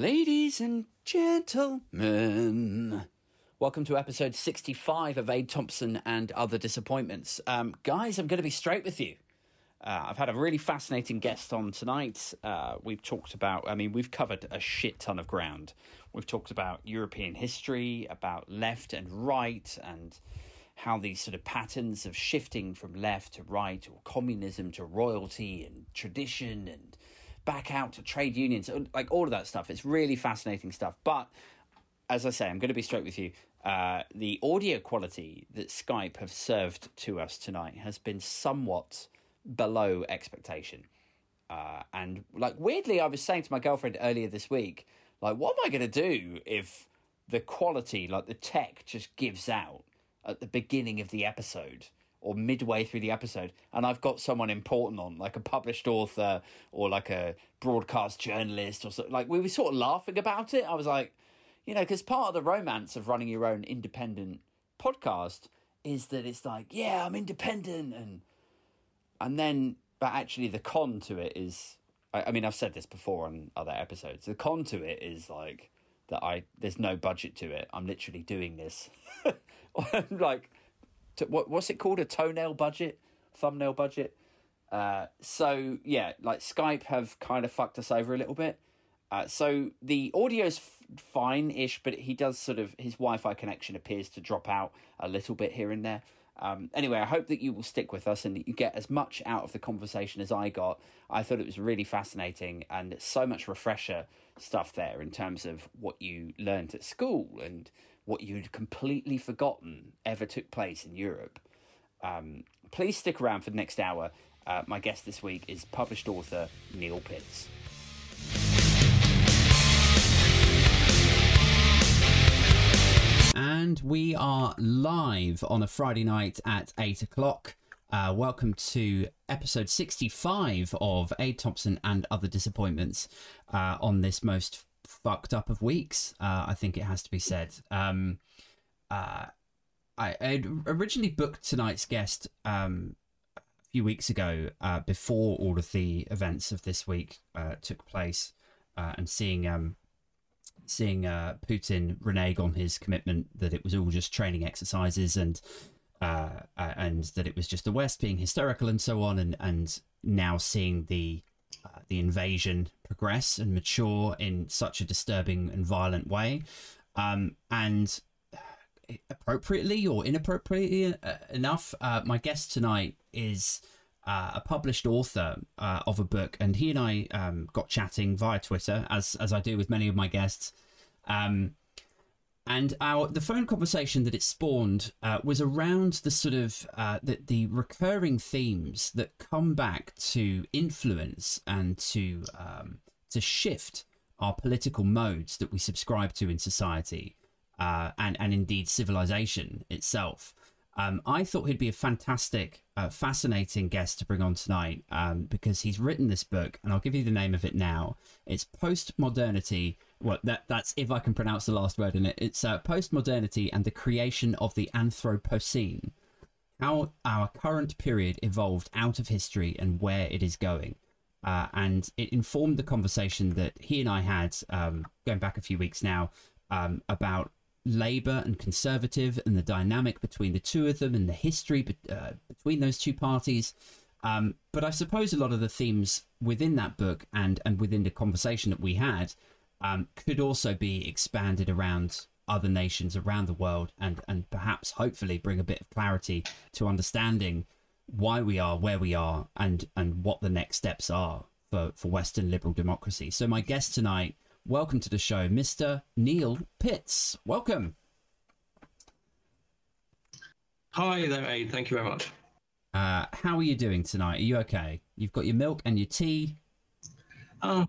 Ladies and gentlemen, welcome to episode 65 of Aid Thompson and Other Disappointments. Um, guys, I'm going to be straight with you. Uh, I've had a really fascinating guest on tonight. Uh, we've talked about, I mean, we've covered a shit ton of ground. We've talked about European history, about left and right, and how these sort of patterns of shifting from left to right, or communism to royalty and tradition and back out to trade unions, like all of that stuff. It's really fascinating stuff. But as I say, I'm going to be straight with you. Uh, the audio quality that Skype have served to us tonight has been somewhat below expectation. Uh, and like weirdly, I was saying to my girlfriend earlier this week, like, what am I going to do if the quality, like the tech, just gives out at the beginning of the episode or midway through the episode, and I've got someone important on, like a published author or like a broadcast journalist or something. Like we were sort of laughing about it. I was like, you know, because part of the romance of running your own independent podcast is that it's like, yeah, I'm independent and and then but actually the con to it is I, I mean i've said this before on other episodes the con to it is like that i there's no budget to it i'm literally doing this like to, what what's it called? A toenail budget? Thumbnail budget? Uh, so yeah like skype have kind of fucked us over a little bit. Uh, so the audio's f- fine-ish but he does sort of his wi-fi connection appears to drop out a little bit here and there. Um, anyway, I hope that you will stick with us and that you get as much out of the conversation as I got. I thought it was really fascinating and so much refresher stuff there in terms of what you learned at school and what you'd completely forgotten ever took place in Europe. Um, please stick around for the next hour. Uh, my guest this week is published author Neil Pitts. And we are live on a Friday night at 8 o'clock. Uh, welcome to episode 65 of Aid Thompson and Other Disappointments uh, on this most fucked up of weeks, uh, I think it has to be said. Um, uh, I had originally booked tonight's guest um, a few weeks ago uh, before all of the events of this week uh, took place and seeing um, seeing uh, Putin renege on his commitment that it was all just training exercises and uh, uh, and that it was just the West being hysterical and so on, and and now seeing the uh, the invasion progress and mature in such a disturbing and violent way, um, and appropriately or inappropriately uh, enough, uh, my guest tonight is. Uh, a published author uh, of a book, and he and I um, got chatting via Twitter, as as I do with many of my guests. Um, and our the phone conversation that it spawned uh, was around the sort of uh, the, the recurring themes that come back to influence and to um, to shift our political modes that we subscribe to in society uh, and and indeed civilization itself. Um, I thought he'd be a fantastic, uh, fascinating guest to bring on tonight um, because he's written this book, and I'll give you the name of it now. It's Post Modernity well, that that's if I can pronounce the last word in it. It's uh, post-modernity and the creation of the Anthropocene. How our current period evolved out of history and where it is going. Uh, and it informed the conversation that he and I had um, going back a few weeks now um, about Labour and Conservative and the dynamic between the two of them and the history be- uh, between those two parties. Um, but I suppose a lot of the themes within that book and and within the conversation that we had um, could also be expanded around other nations around the world and, and perhaps hopefully bring a bit of clarity to understanding why we are where we are and, and what the next steps are for, for Western liberal democracy. So, my guest tonight, welcome to the show, Mr. Neil Pitts. Welcome. Hi there, Aid. Thank you very much. Uh, how are you doing tonight? Are you okay? You've got your milk and your tea. Um,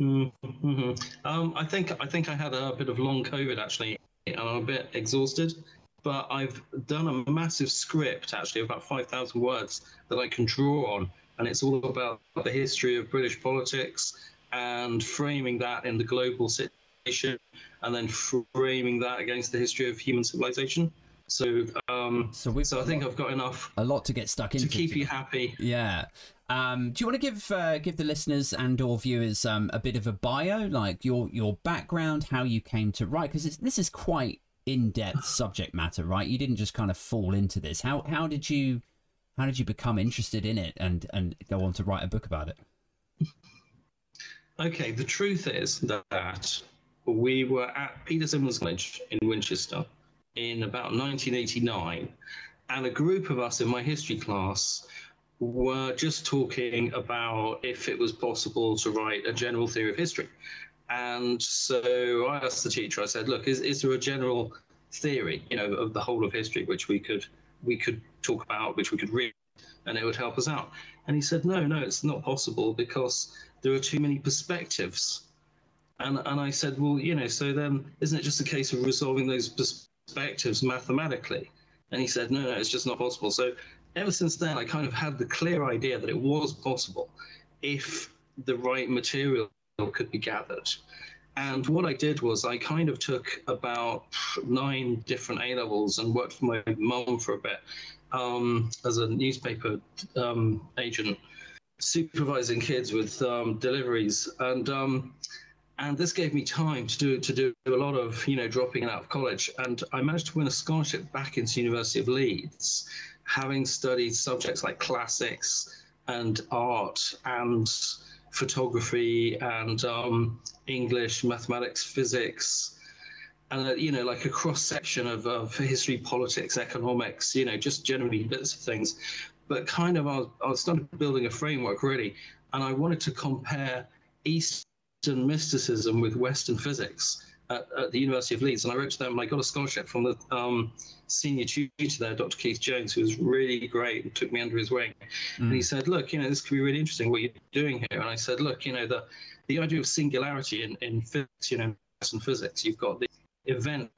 Mm-hmm. Um, I think I think I had a bit of long COVID actually, and I'm a bit exhausted. But I've done a massive script actually of about five thousand words that I can draw on, and it's all about the history of British politics and framing that in the global situation, and then framing that against the history of human civilization. So, um, So so I think I've got enough a lot to get stuck into. to keep you happy. Yeah. Um, do you want to give uh, give the listeners and or viewers um, a bit of a bio, like your your background, how you came to write? Because this is quite in depth subject matter, right? You didn't just kind of fall into this. How how did you how did you become interested in it and and go on to write a book about it? Okay, the truth is that we were at Peter Symonds College in Winchester in about 1989, and a group of us in my history class were just talking about if it was possible to write a general theory of history. And so I asked the teacher, I said, look, is, is there a general theory, you know, of the whole of history which we could we could talk about, which we could read, and it would help us out? And he said, no, no, it's not possible because there are too many perspectives. And, and I said, well, you know, so then isn't it just a case of resolving those perspectives mathematically? And he said, no, no, it's just not possible. So ever since then, I kind of had the clear idea that it was possible if the right material could be gathered. And what I did was I kind of took about nine different A levels and worked for my mum for a bit um, as a newspaper um, agent, supervising kids with um, deliveries. And um, and this gave me time to do to do a lot of you know dropping out of college. And I managed to win a scholarship back into University of Leeds, having studied subjects like classics and art and photography and um, English, mathematics, physics, and uh, you know, like a cross section of, of history, politics, economics, you know, just generally bits of things. But kind of, I was, I started building a framework really, and I wanted to compare Eastern mysticism with Western physics. At, at, the University of Leeds, and I wrote to them. and I got a scholarship from the um, senior tutor there, Dr. Keith Jones, who was really great and took me under his wing. Mm. And he said, "Look, you know, this could be really interesting what you're doing here." And I said, "Look, you know, the the idea of singularity in, in physics, you know, in physics, you've got the event,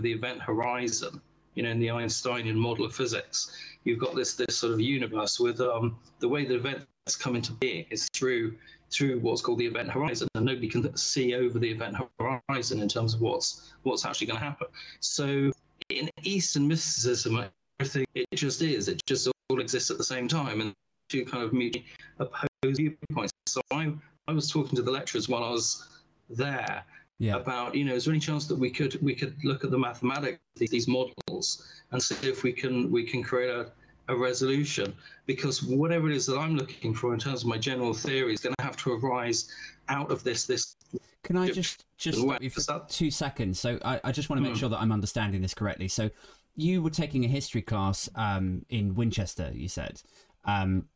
the event horizon, you know, in the Einsteinian model of physics. You've got this this sort of universe with um, the way that events come into being is through through what's called the event horizon, and nobody can see over the event horizon in terms of what's what's actually going to happen. So in Eastern mysticism, everything it just is. It just all exists at the same time, and two kind of mutually opposed viewpoints. So I I was talking to the lecturers while I was there yeah. about you know is there any chance that we could we could look at the mathematics these models and see if we can we can create a a resolution because whatever it is that I'm looking for in terms of my general theory is going to have to arise out of this this can I just just stop you for two seconds? So I, I just want to make hmm. sure that I'm understanding this correctly. So you were taking a history class um, in Winchester, you said. Um,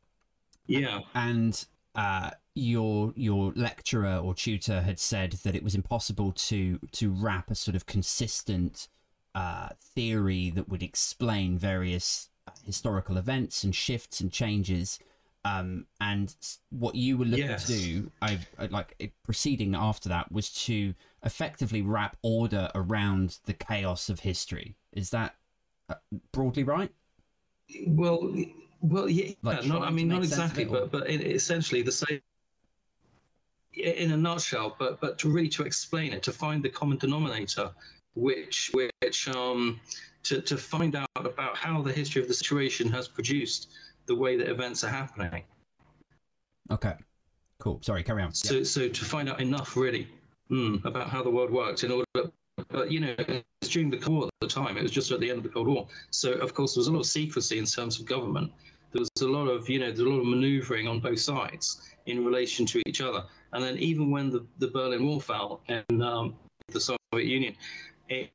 yeah. And uh, your your lecturer or tutor had said that it was impossible to to wrap a sort of consistent uh, theory that would explain various historical events and shifts and changes. Um, and what you were looking yes. to do, I like it, proceeding after that, was to effectively wrap order around the chaos of history. Is that uh, broadly right? Well, well, yeah. Like not, I mean, not exactly, but but it, essentially the same. In a nutshell, but but to really to explain it, to find the common denominator, which which um to, to find out about how the history of the situation has produced the way that events are happening. Okay, cool. Sorry, carry on. So, so to find out enough really mm, about how the world works in order, but you know, it's during the Cold War at the time. It was just at the end of the Cold War. So, of course, there was a lot of secrecy in terms of government. There was a lot of, you know, there's a lot of manoeuvring on both sides in relation to each other. And then even when the, the Berlin Wall fell and um, the Soviet Union, it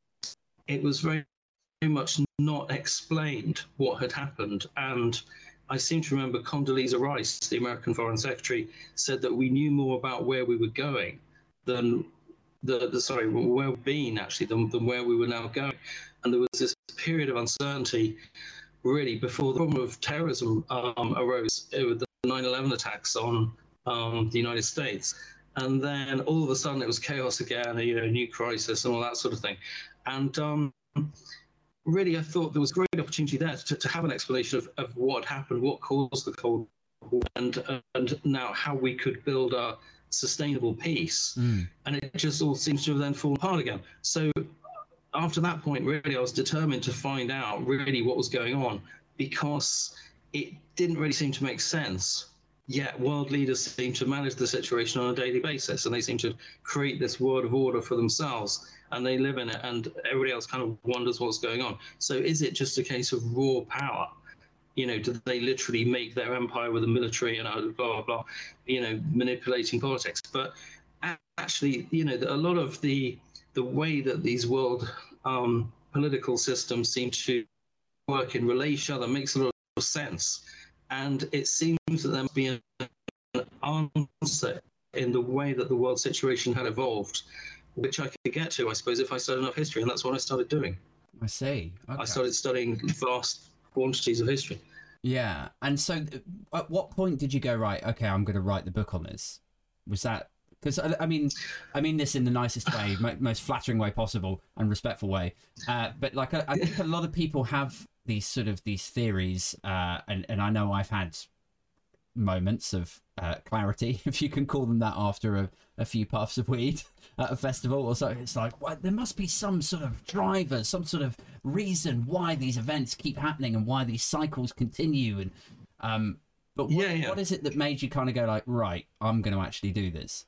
it was very much not explained what had happened. And I seem to remember Condoleezza Rice, the American Foreign Secretary, said that we knew more about where we were going than the, the sorry, where we've been actually than, than where we were now going. And there was this period of uncertainty really before the problem of terrorism um, arose with the 9-11 attacks on um, the United States. And then all of a sudden it was chaos again, you know, a new crisis and all that sort of thing. And um, really, I thought there was great opportunity there to, to have an explanation of, of what happened, what caused the Cold War, and and now how we could build a sustainable peace. Mm. And it just all seems to have then fallen apart again. So after that point, really, I was determined to find out really what was going on because it didn't really seem to make sense. Yet world leaders seem to manage the situation on a daily basis, and they seem to create this world of order for themselves, and they live in it, and everybody else kind of wonders what's going on. So, is it just a case of raw power? You know, do they literally make their empire with a military and blah blah blah? You know, manipulating politics. But actually, you know, a lot of the the way that these world um, political systems seem to work in relation each other makes a lot of sense. And it seems that there must be an answer in the way that the world situation had evolved, which I could get to, I suppose, if I studied enough history. And that's what I started doing. I see. Okay. I started studying vast quantities of history. Yeah. And so uh, at what point did you go, right, okay, I'm going to write the book on this? Was that because I, mean, I mean this in the nicest way, most flattering way possible and respectful way. Uh, but like, I, I, think a lot of people have these sort of these theories, uh, and and I know I've had moments of uh, clarity, if you can call them that, after a, a few puffs of weed at a festival or so. It's like, well, there must be some sort of driver, some sort of reason why these events keep happening and why these cycles continue. And um, but what, yeah, yeah. what is it that made you kind of go like, right, I'm going to actually do this?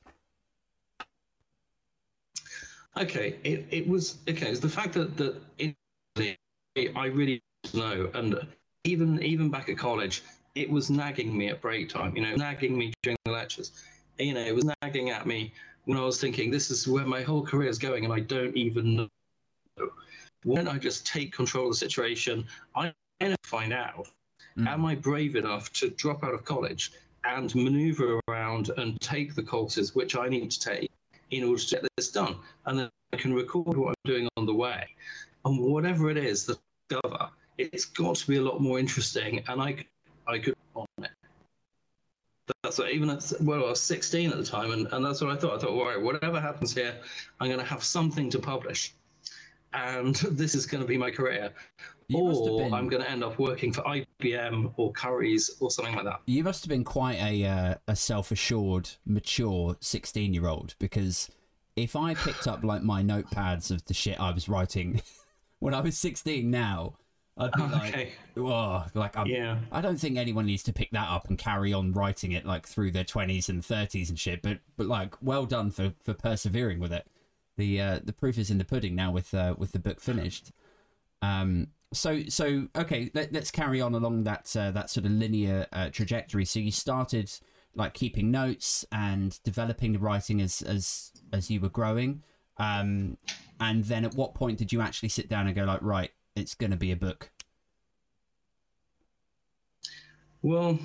Okay, it, it was okay. It's the fact that that in, I really know, and even even back at college, it was nagging me at break time. You know, nagging me during the lectures. You know, it was nagging at me when I was thinking, this is where my whole career is going, and I don't even know. When I just take control of the situation, I find out. Mm. Am I brave enough to drop out of college and maneuver around and take the courses which I need to take in order to get this done. And then I can record what I'm doing on the way. And whatever it is that I discover, it's got to be a lot more interesting. And I, I could on it. That's what, even at, well, I was 16 at the time, and, and that's what I thought. I thought, all right, whatever happens here, I'm going to have something to publish. And this is going to be my career. You or. I'm going to end up working for IBM or Currys or something like that. You must have been quite a uh, a self assured, mature sixteen year old because if I picked up like my notepads of the shit I was writing when I was sixteen, now I'd be like, oh, like I'm, yeah. I don't think anyone needs to pick that up and carry on writing it like through their twenties and thirties and shit. But but like, well done for for persevering with it. The uh, the proof is in the pudding now with uh, with the book finished. Um, so so okay let, us carry on along that uh, that sort of linear uh, trajectory so you started like keeping notes and developing the writing as as as you were growing um and then at what point did you actually sit down and go like right it's going to be a book well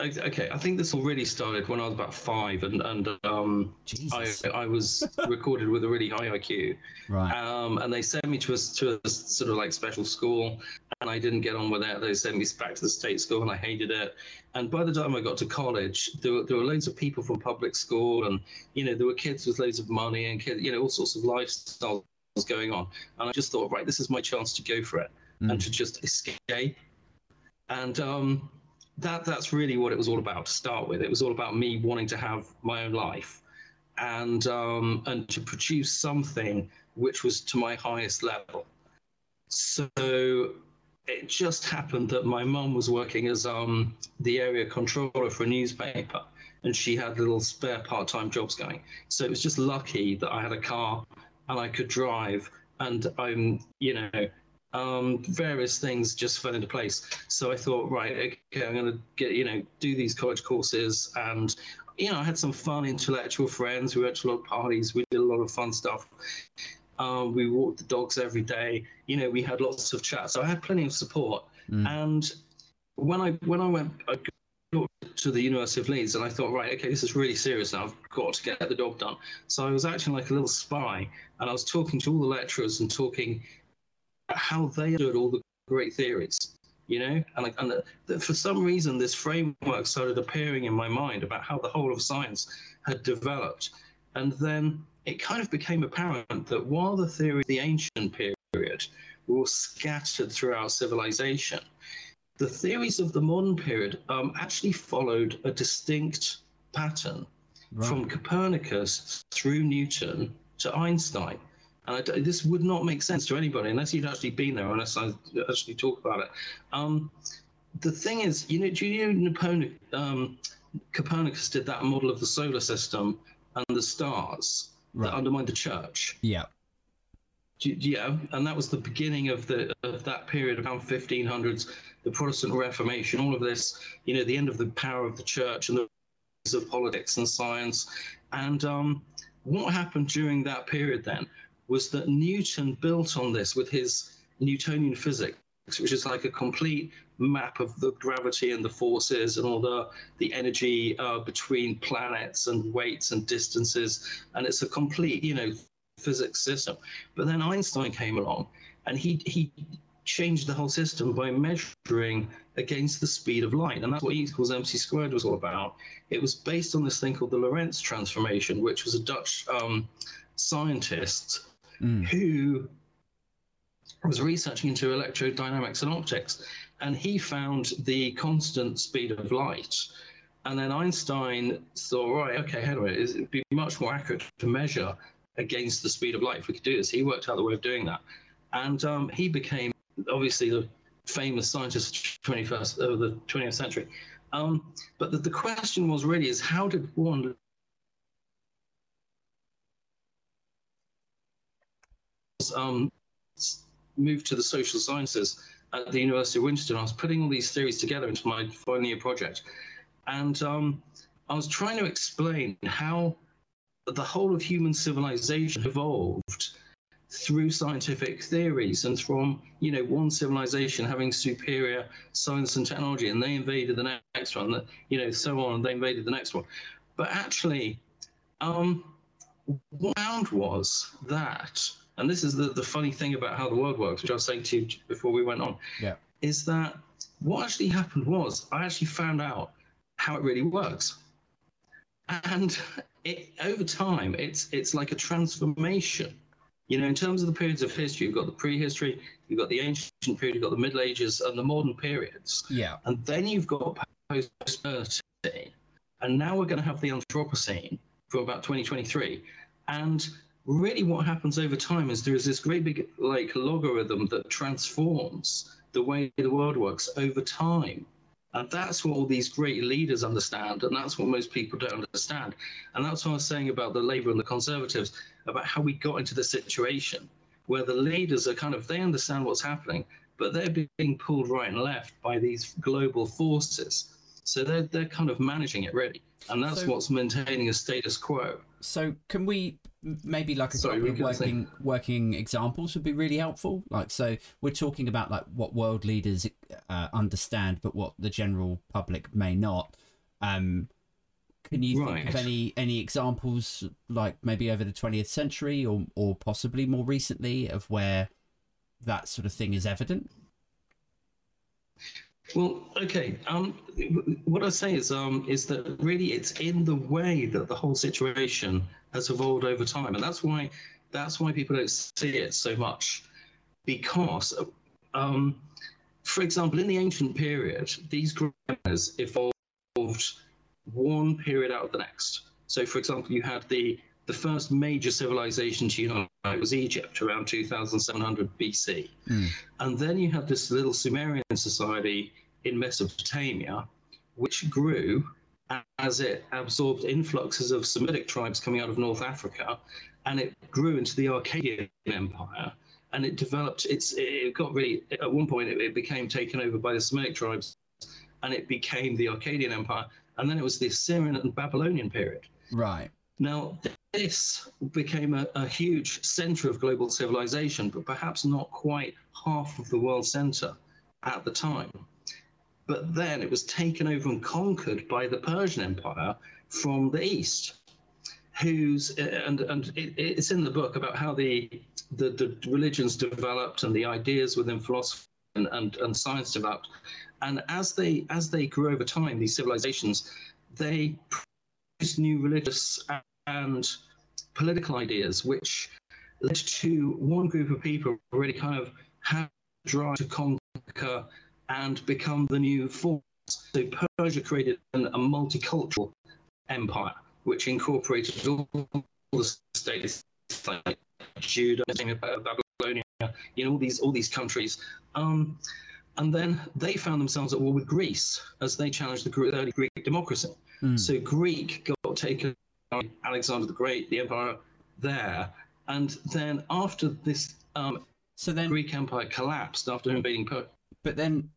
okay, I think this already started when I was about five, and and um, I, I was recorded with a really high IQ, right? Um, and they sent me to a to a sort of like special school, and I didn't get on with it. They sent me back to the state school, and I hated it. And by the time I got to college, there were there were loads of people from public school, and you know there were kids with loads of money and kids, you know all sorts of lifestyles going on. And I just thought, right, this is my chance to go for it mm. and to just escape. And um, that that's really what it was all about to start with. It was all about me wanting to have my own life, and um, and to produce something which was to my highest level. So it just happened that my mum was working as um, the area controller for a newspaper, and she had little spare part-time jobs going. So it was just lucky that I had a car and I could drive, and I'm you know um, various things just fell into place. So I thought, right, okay, I'm going to get, you know, do these college courses. And, you know, I had some fun intellectual friends. We went to a lot of parties. We did a lot of fun stuff. Um, we walked the dogs every day. You know, we had lots of chats. So I had plenty of support. Mm. And when I when I went I to the University of Leeds, and I thought, right, okay, this is really serious now. I've got to get the job done. So I was acting like a little spy, and I was talking to all the lecturers and talking how they did all the great theories, you know? And, and the, the, for some reason, this framework started appearing in my mind about how the whole of science had developed. And then it kind of became apparent that while the theory of the ancient period were scattered throughout civilization, the theories of the modern period um, actually followed a distinct pattern right. from Copernicus through Newton to Einstein. And I, this would not make sense to anybody unless you'd actually been there, unless I actually talk about it. Um, the thing is, you know, do you know Napoleon, um, Copernicus did that model of the solar system and the stars right. that undermined the church? Yeah. Yeah, and that was the beginning of the of that period around 1500s, the Protestant Reformation, all of this, you know, the end of the power of the church and the rise of politics and science. And um, what happened during that period then was that Newton built on this with his Newtonian physics, which is like a complete map of the gravity and the forces and all the the energy uh, between planets and weights and distances, and it's a complete, you know, physics system. But then Einstein came along, and he he changed the whole system by measuring against the speed of light. And that's what E equals mc squared was all about. It was based on this thing called the Lorentz transformation, which was a Dutch um, scientist mm. who was researching into electrodynamics and optics. And he found the constant speed of light. And then Einstein thought, right, okay, anyway, it'd be much more accurate to measure against the speed of light if we could do this. He worked out the way of doing that. And um, he became obviously the famous scientist of 21st of the 20th century. Um, but the, the question was really is how did one um, move to the social sciences at the University of Winchester? I was putting all these theories together into my final year project, and um, I was trying to explain how the whole of human civilization evolved through scientific theories and from you know one civilization having superior science and technology and they invaded the next one that you know so on and they invaded the next one. But actually um what found was that and this is the, the funny thing about how the world works which i was saying to you before we went on yeah. is that what actually happened was i actually found out how it really works and it over time it's it's like a transformation you know, in terms of the periods of history, you've got the prehistory, you've got the ancient period, you've got the Middle Ages, and the modern periods. Yeah. And then you've got post-modernity, and now we're going to have the Anthropocene for about 2023. And really, what happens over time is there is this great big like logarithm that transforms the way the world works over time. And that's what all these great leaders understand, and that's what most people don't understand. And that's what I was saying about the Labour and the Conservatives, about how we got into the situation where the leaders are kind of, they understand what's happening, but they're being pulled right and left by these global forces. So they're, they're kind of managing it really. And that's so, what's maintaining a status quo. So can we maybe like a Sorry, couple of working working examples would be really helpful. Like so, we're talking about like what world leaders uh, understand, but what the general public may not. Um, can you right. think of any any examples, like maybe over the twentieth century, or or possibly more recently, of where that sort of thing is evident? Well, okay. Um, what I say is, um, is that really it's in the way that the whole situation has evolved over time, and that's why that's why people don't see it so much, because, um, for example, in the ancient period, these grammars evolved one period out of the next. So, for example, you had the the first major civilization to unite was Egypt around 2700 BC. Mm. And then you had this little Sumerian society in Mesopotamia, which grew as it absorbed influxes of Semitic tribes coming out of North Africa, and it grew into the Akkadian Empire. And it developed, it's, it got really, at one point, it, it became taken over by the Semitic tribes, and it became the Akkadian Empire. And then it was the Assyrian and Babylonian period. Right. Now, this became a, a, huge center of global civilization, but perhaps not quite half of the world center at the time. But then it was taken over and conquered by the Persian Empire from the east, who's and and it, it's in the book about how the, the the religions developed and the ideas within philosophy and, and, and science developed, and as they as they grew over time, these civilizations, they new religious and political ideas, which led to one group of people really kind of had drive to conquer and become the new force. So Persia created an, a multicultural empire, which incorporated all the states like Judah, Babylonia, you know, all these all these countries. Um, and then they found themselves at war with Greece as they challenged the early Greek democracy. Mm. So Greek got taken by Alexander the Great, the empire there, and then after this, um, so then Greek empire collapsed after invading Persia. But then,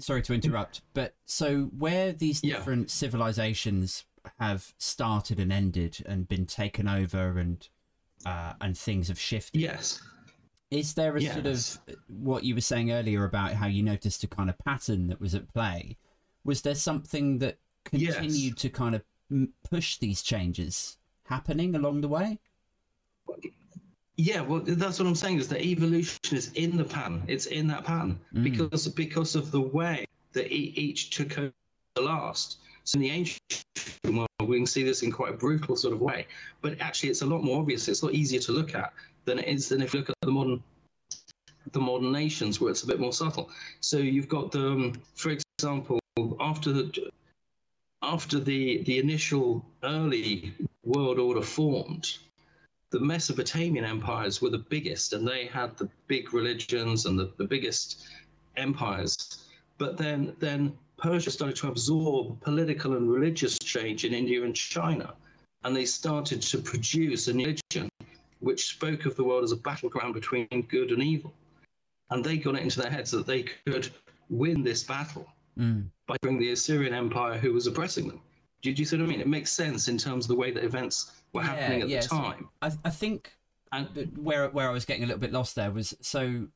sorry to interrupt, but so where these different yeah. civilizations have started and ended and been taken over and uh, and things have shifted. Yes. Is there a yes. sort of what you were saying earlier about how you noticed a kind of pattern that was at play? Was there something that continued yes. to kind of push these changes happening along the way? Yeah, well, that's what I'm saying. Is that evolution is in the pattern? It's in that pattern mm. because because of the way that each took over the last. So in the ancient world, we can see this in quite a brutal sort of way. But actually, it's a lot more obvious. It's a lot easier to look at than it is than if you look at the modern the modern nations where it's a bit more subtle. So you've got the, um, for example, after the after the the initial early world order formed, the Mesopotamian empires were the biggest, and they had the big religions and the, the biggest empires. But then then Persia started to absorb political and religious change in India and China, and they started to produce a religion which spoke of the world as a battleground between good and evil. And they got it into their heads that they could win this battle mm. by bringing the Assyrian Empire who was oppressing them. Do, you see what I mean? It makes sense in terms of the way that events were yeah, happening at yeah, the time. So I, I think and, where where I was getting a little bit lost there was so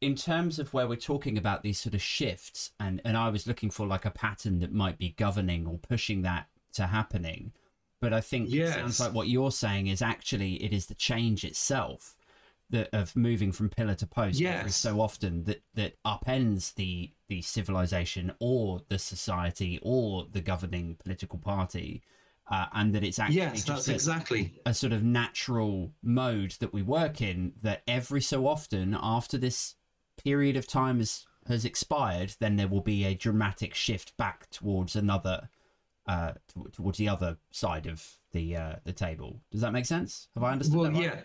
in terms of where we're talking about these sort of shifts, and and I was looking for like a pattern that might be governing or pushing that to happening. But I think yes. it sounds like what you're saying is actually it is the change itself that of moving from pillar to post yes. every so often that that upends the the civilization or the society or the governing political party. Uh, and that it's actually yes, just a, exactly a sort of natural mode that we work in. That every so often, after this period of time has has expired, then there will be a dramatic shift back towards another, uh, towards the other side of the uh, the table. Does that make sense? Have I understood? Well, that right? yeah,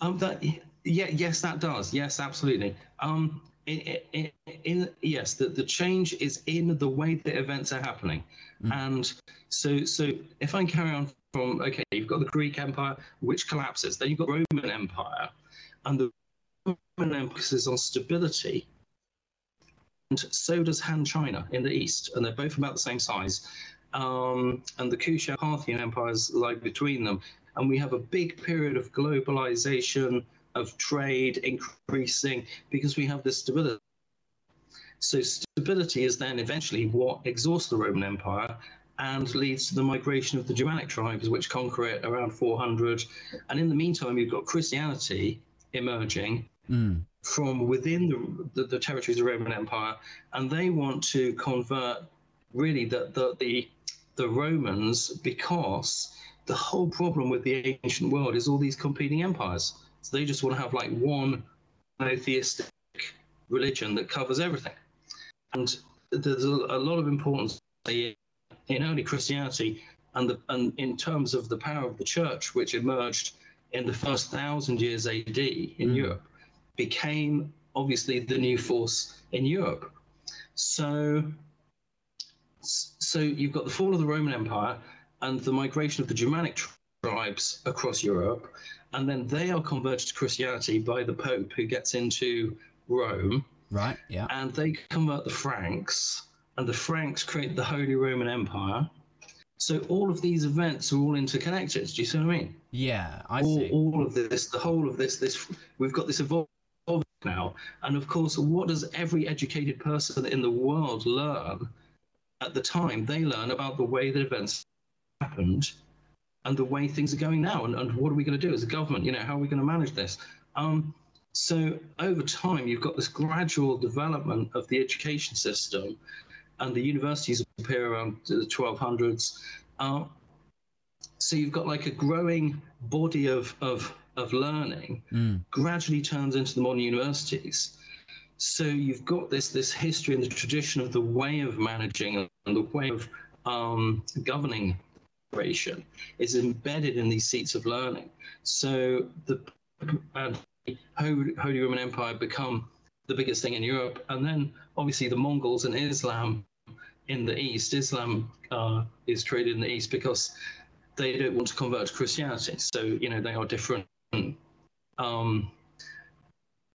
um, that yeah, yes, that does. Yes, absolutely. Um, in, in, in yes, the, the change is in the way that events are happening, mm. and so so if I carry on from okay, you've got the Greek Empire which collapses, then you've got the Roman Empire, and the Roman emphasis is on stability, and so does Han China in the east, and they're both about the same size. Um, and the Kushan Parthian empires lie between them. And we have a big period of globalization, of trade increasing, because we have this stability. So, stability is then eventually what exhausts the Roman Empire and leads to the migration of the Germanic tribes, which conquer it around 400. And in the meantime, you've got Christianity emerging mm. from within the, the, the, territories of the Roman Empire, and they want to convert really the, the, the, the Romans because the whole problem with the ancient world is all these competing empires. So they just want to have like one monotheistic religion that covers everything. And there's a, a lot of importance in early Christianity and, the, and in terms of the power of the church, which emerged in the first thousand years AD in mm. Europe became obviously the new force in Europe. So, so you've got the fall of the Roman Empire and the migration of the Germanic tribes across Europe, and then they are converted to Christianity by the Pope who gets into Rome. Right. Yeah. And they convert the Franks, and the Franks create the Holy Roman Empire. So all of these events are all interconnected. Do you see what I mean? Yeah, I all, see. All of this, the whole of this, this we've got this evolved now. And of course, what does every educated person in the world learn at the time? They learn about the way that events happened and the way things are going now. And, and what are we going to do as a government? You know, how are we going to manage this? Um, so over time, you've got this gradual development of the education system, and the universities appear around the 1200s. Uh, so you've got like a growing body of, of of learning mm. gradually turns into the modern universities. So you've got this this history and the tradition of the way of managing and the way of um, governing is embedded in these seats of learning. So the Holy, Holy Roman Empire become the biggest thing in Europe, and then obviously the Mongols and Islam in the East. Islam uh, is traded in the East because they don't want to convert to Christianity. So you know they are different. Um,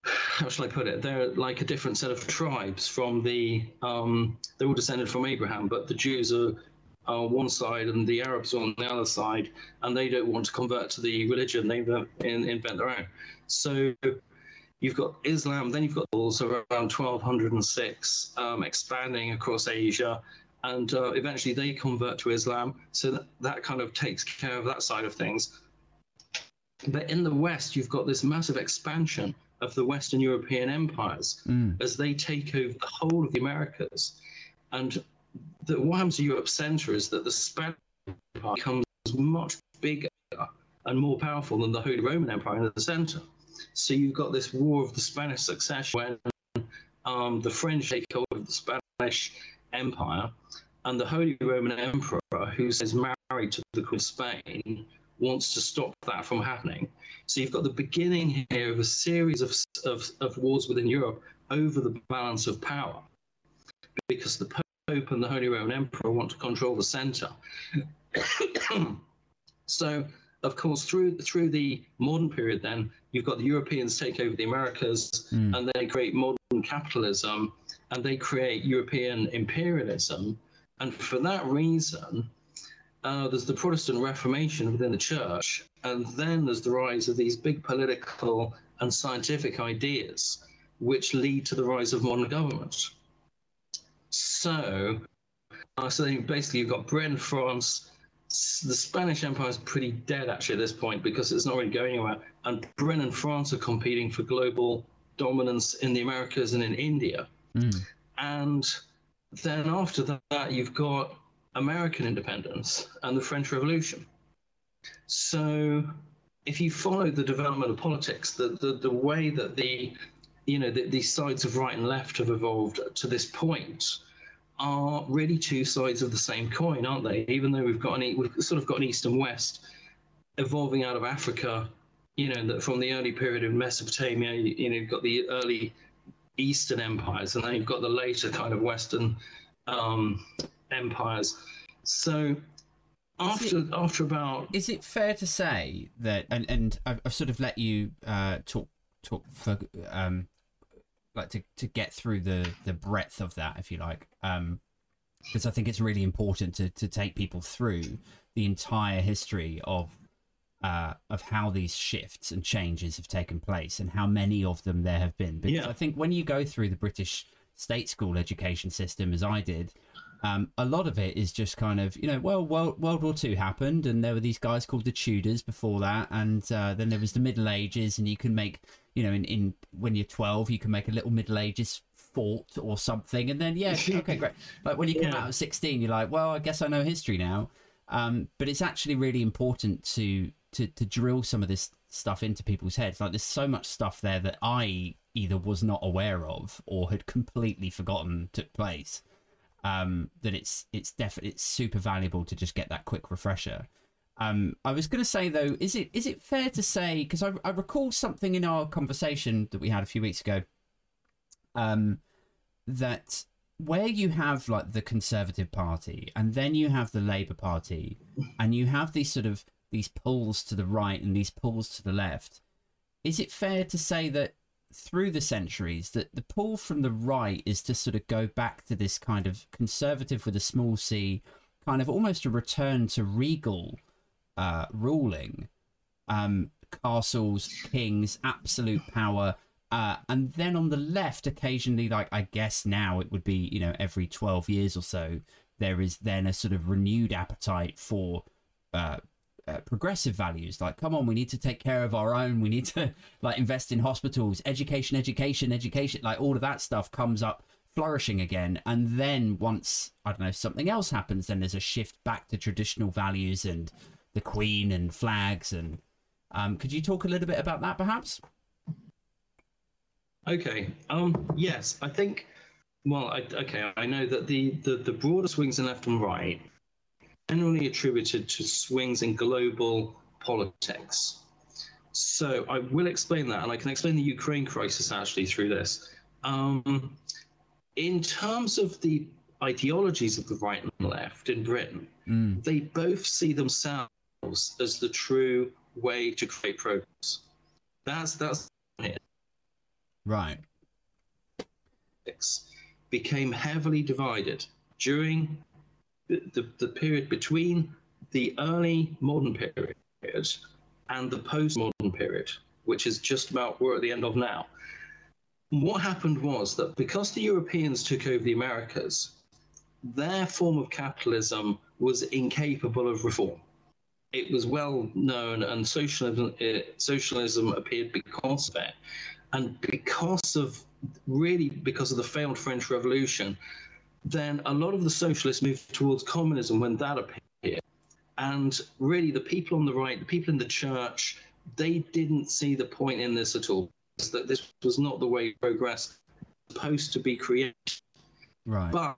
how shall I put it? They're like a different set of tribes from the. Um, they're all descended from Abraham, but the Jews are on one side and the Arabs are on the other side, and they don't want to convert to the religion. They invent their own. So you've got Islam, then you've got also around 1206 um, expanding across Asia, and uh, eventually they convert to Islam. So that, that kind of takes care of that side of things. But in the West, you've got this massive expansion of the Western European empires mm. as they take over the whole of the Americas. And the, what happens to Europe's center is that the Spanish Empire becomes much bigger and more powerful than the Holy Roman Empire in the center. So you've got this war of the Spanish succession when um, the French take over the Spanish Empire, and the Holy Roman Emperor, who is married to the Queen of Spain, wants to stop that from happening. So you've got the beginning here of a series of, of, of wars within Europe over the balance of power, because the Pope and the Holy Roman Emperor want to control the center. so of course, through through the modern period, then you've got the Europeans take over the Americas, mm. and they create modern capitalism, and they create European imperialism, and for that reason, uh, there's the Protestant Reformation within the church, and then there's the rise of these big political and scientific ideas, which lead to the rise of modern government. So, uh, so basically, you've got Britain, France, the Spanish Empire is pretty dead actually at this point because it's not really going anywhere. And Britain and France are competing for global dominance in the Americas and in India. Mm. And then after that, you've got American independence and the French Revolution. So if you follow the development of politics, the, the, the way that the you know the, these sides of right and left have evolved to this point, are really two sides of the same coin, aren't they? Even though we've got an we've sort of got an east and west evolving out of Africa, you know, that from the early period of Mesopotamia, you, you know, you've got the early Eastern empires, and then you've got the later kind of Western um, empires. So after it, after about, is it fair to say that? And and I've, I've sort of let you uh, talk talk for um, like to, to get through the the breadth of that if you like um because i think it's really important to to take people through the entire history of uh of how these shifts and changes have taken place and how many of them there have been because yeah. i think when you go through the british state school education system as i did um, a lot of it is just kind of you know well world, world war ii happened and there were these guys called the tudors before that and uh, then there was the middle ages and you can make you know, in, in when you're 12, you can make a little Middle Ages fort or something, and then yeah, okay, great. But when you come yeah. out at 16, you're like, well, I guess I know history now. Um, but it's actually really important to to to drill some of this stuff into people's heads. Like there's so much stuff there that I either was not aware of or had completely forgotten took place. Um, that it's it's definitely it's super valuable to just get that quick refresher. Um, I was going to say though, is it is it fair to say because I, I recall something in our conversation that we had a few weeks ago, um, that where you have like the Conservative Party and then you have the Labour Party, and you have these sort of these pulls to the right and these pulls to the left, is it fair to say that through the centuries that the pull from the right is to sort of go back to this kind of conservative with a small c, kind of almost a return to regal uh, ruling, um, castles, kings, absolute power. Uh, and then on the left, occasionally, like I guess now it would be, you know, every 12 years or so, there is then a sort of renewed appetite for uh, uh, progressive values. Like, come on, we need to take care of our own. We need to like invest in hospitals, education, education, education. Like all of that stuff comes up flourishing again. And then once I don't know something else happens, then there's a shift back to traditional values and the Queen and flags. And um, could you talk a little bit about that, perhaps? Okay. Um. Yes, I think. Well, I, okay. I know that the, the the broader swings in left and right generally attributed to swings in global politics. So I will explain that, and I can explain the Ukraine crisis actually through this. Um, in terms of the ideologies of the right and left in Britain, Mm. they both see themselves as the true way to create progress. That's that's it. Right. became heavily divided during the, the, period between the early modern period and the postmodern period, which is just about we're at the end of now. What happened was that because the Europeans took over the Americas, their form of capitalism was incapable of reform. It was well known, and socialism, uh, socialism appeared because of it. And because of really because of the failed French Revolution, then a lot of the socialists moved towards communism when that appeared. And really, the people on the right, the people in the church, they didn't see the point in this at all. That this was not the way progress was supposed to be created. Right. But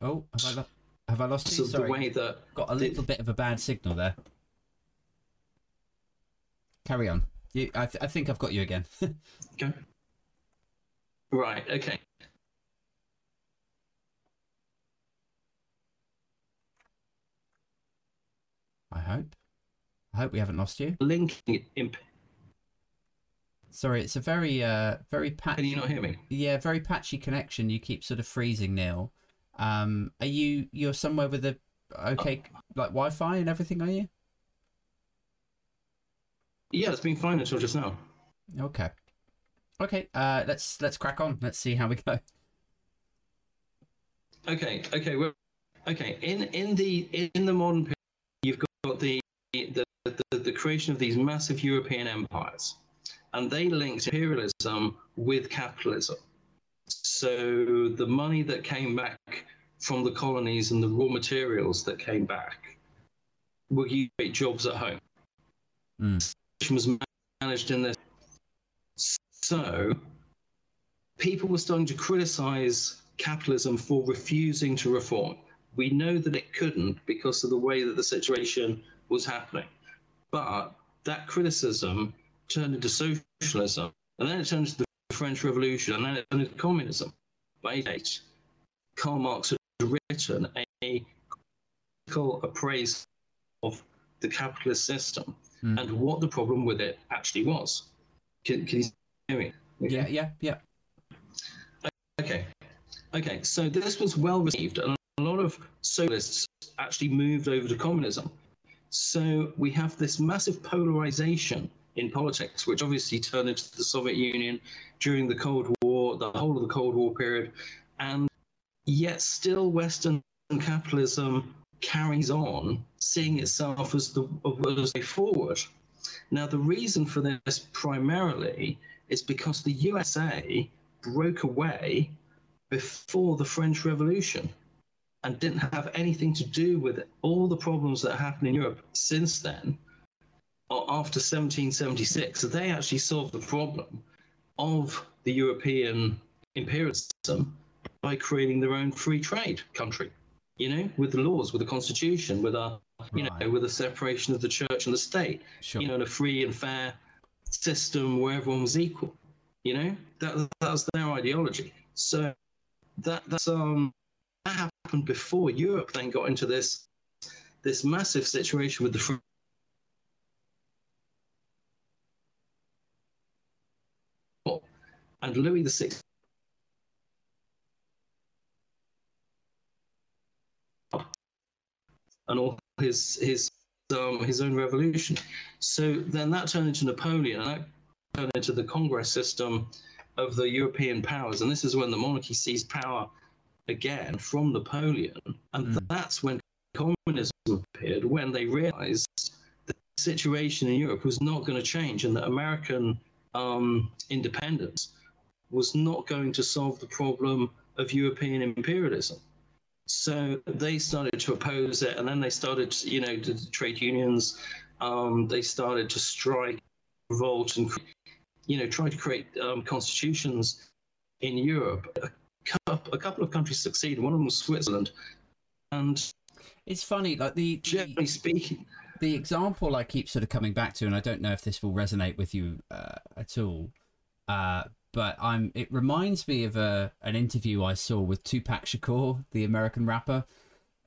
oh, have I, lo- have I lost you? of the Sorry. way that Got a little bit of a bad signal there. Carry on. You, I, th- I think I've got you again. Okay. Right. Okay. I hope. I hope we haven't lost you. Linking it in. Sorry, it's a very, uh, very patchy. Can you not hear me? Yeah, very patchy connection. You keep sort of freezing, Neil. Um, are you? You're somewhere with a okay, like Wi-Fi and everything, are you? Yeah, it's been fine until just now. Okay. Okay. Uh, let's let's crack on. Let's see how we go. Okay. Okay. Well, okay. In in the in the modern period, you've got the the, the the creation of these massive European empires, and they linked imperialism with capitalism. So the money that came back from the colonies and the raw materials that came back were create jobs at home. Mm. Which was managed in this. So people were starting to criticize capitalism for refusing to reform. We know that it couldn't because of the way that the situation was happening. But that criticism turned into socialism, and then it turned into the French Revolution, and then it turned into communism. By eight, Karl Marx had written a critical appraisal of the capitalist system Mm. and what the problem with it actually was. Can, can you Yeah, yeah, yeah. Okay. Okay. So this was well received, and a lot of socialists actually moved over to communism. So we have this massive polarization in politics, which obviously turned into the Soviet Union during the Cold War, the whole of the Cold War period, and yet still Western capitalism carries on, seeing itself as the as the way forward. Now, the reason for this primarily is because the USA broke away before the French Revolution and didn't have anything to do with it. all the problems that happened in Europe since then, or after 1776. So they actually solved the problem of the European imperialism by creating their own free trade country. You know, with the laws, with the constitution, with a you know, with a separation of the church and the state Sure. you know, in a free and fair system where everyone was equal. You know, that that was their ideology. So that that's um that happened before Europe then got into this this massive situation with the and Louis the Sixth. And all his his um, his own revolution. So then that turned into Napoleon, and that turned into the Congress system of the European powers. And this is when the monarchy seized power again from Napoleon. And Mm. that's when communism appeared, when they realized the situation in Europe was not going to change and that American um, independence was not going to solve the problem of European imperialism. So they started to oppose it, and then they started, you know, the trade unions. Um, they started to strike, revolt, and you know, try to create um, constitutions in Europe. A couple, a couple of countries succeeded. One of them was Switzerland, and It's funny, like the, the generally speaking, the example I keep sort of coming back to, and I don't know if this will resonate with you uh, at all, uh, but I'm. It reminds me of a an interview I saw with Tupac Shakur, the American rapper,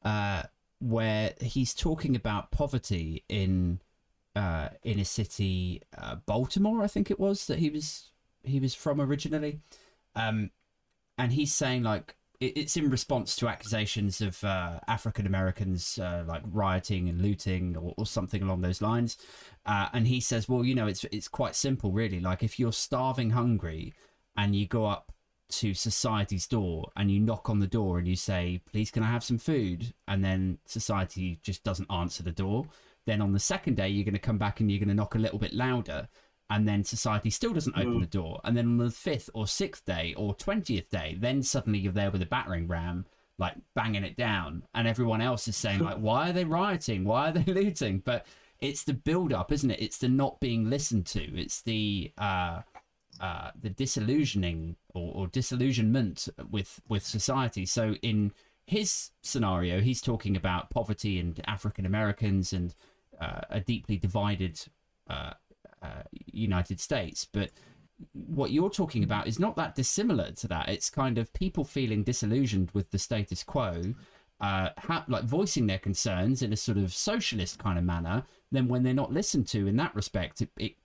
uh, where he's talking about poverty in uh, in a city, uh, Baltimore, I think it was that he was he was from originally, um, and he's saying like it's in response to accusations of uh, African Americans uh, like rioting and looting or, or something along those lines. Uh, and he says, well, you know, it's it's quite simple, really. Like if you're starving, hungry, and you go up to society's door and you knock on the door and you say, please, can I have some food? And then society just doesn't answer the door. Then on the second day, you're going to come back and you're going to knock a little bit louder and then society still doesn't open mm. the door. And then on the fifth or sixth day or twentieth day, then suddenly you're there with a battering ram, like banging it down, and everyone else is saying like, "Why are they rioting? Why are they looting?" But it's the build up, isn't it? It's the not being listened to. It's the uh, uh, the disillusioning or, or disillusionment with with society. So in his scenario, he's talking about poverty and African Americans and uh, a deeply divided uh, uh, United States. But what you're talking about is not that dissimilar to that. It's kind of people feeling disillusioned with the status quo, uh, ha- like voicing their concerns in a sort of socialist kind of manner. Then, when they're not listened to in that respect, it, it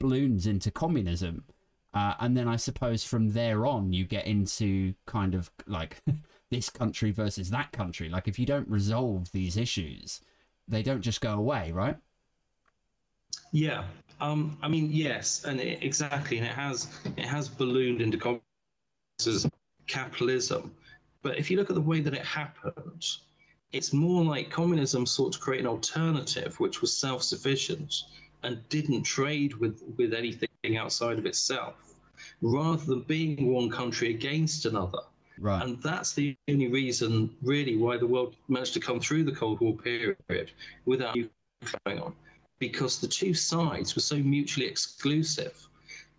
balloons into communism. Uh, and then I suppose from there on, you get into kind of like this country versus that country. Like, if you don't resolve these issues, they don't just go away, right? Yeah, um, I mean, yes, and it, exactly, and it has it has ballooned into capitalism. But if you look at the way that it happened, it's more like communism sought to create an alternative which was self-sufficient and didn't trade with with anything outside of itself, rather than being one country against another. Right. And that's the only reason, really, why the world managed to come through the Cold War period without going on because the two sides were so mutually exclusive.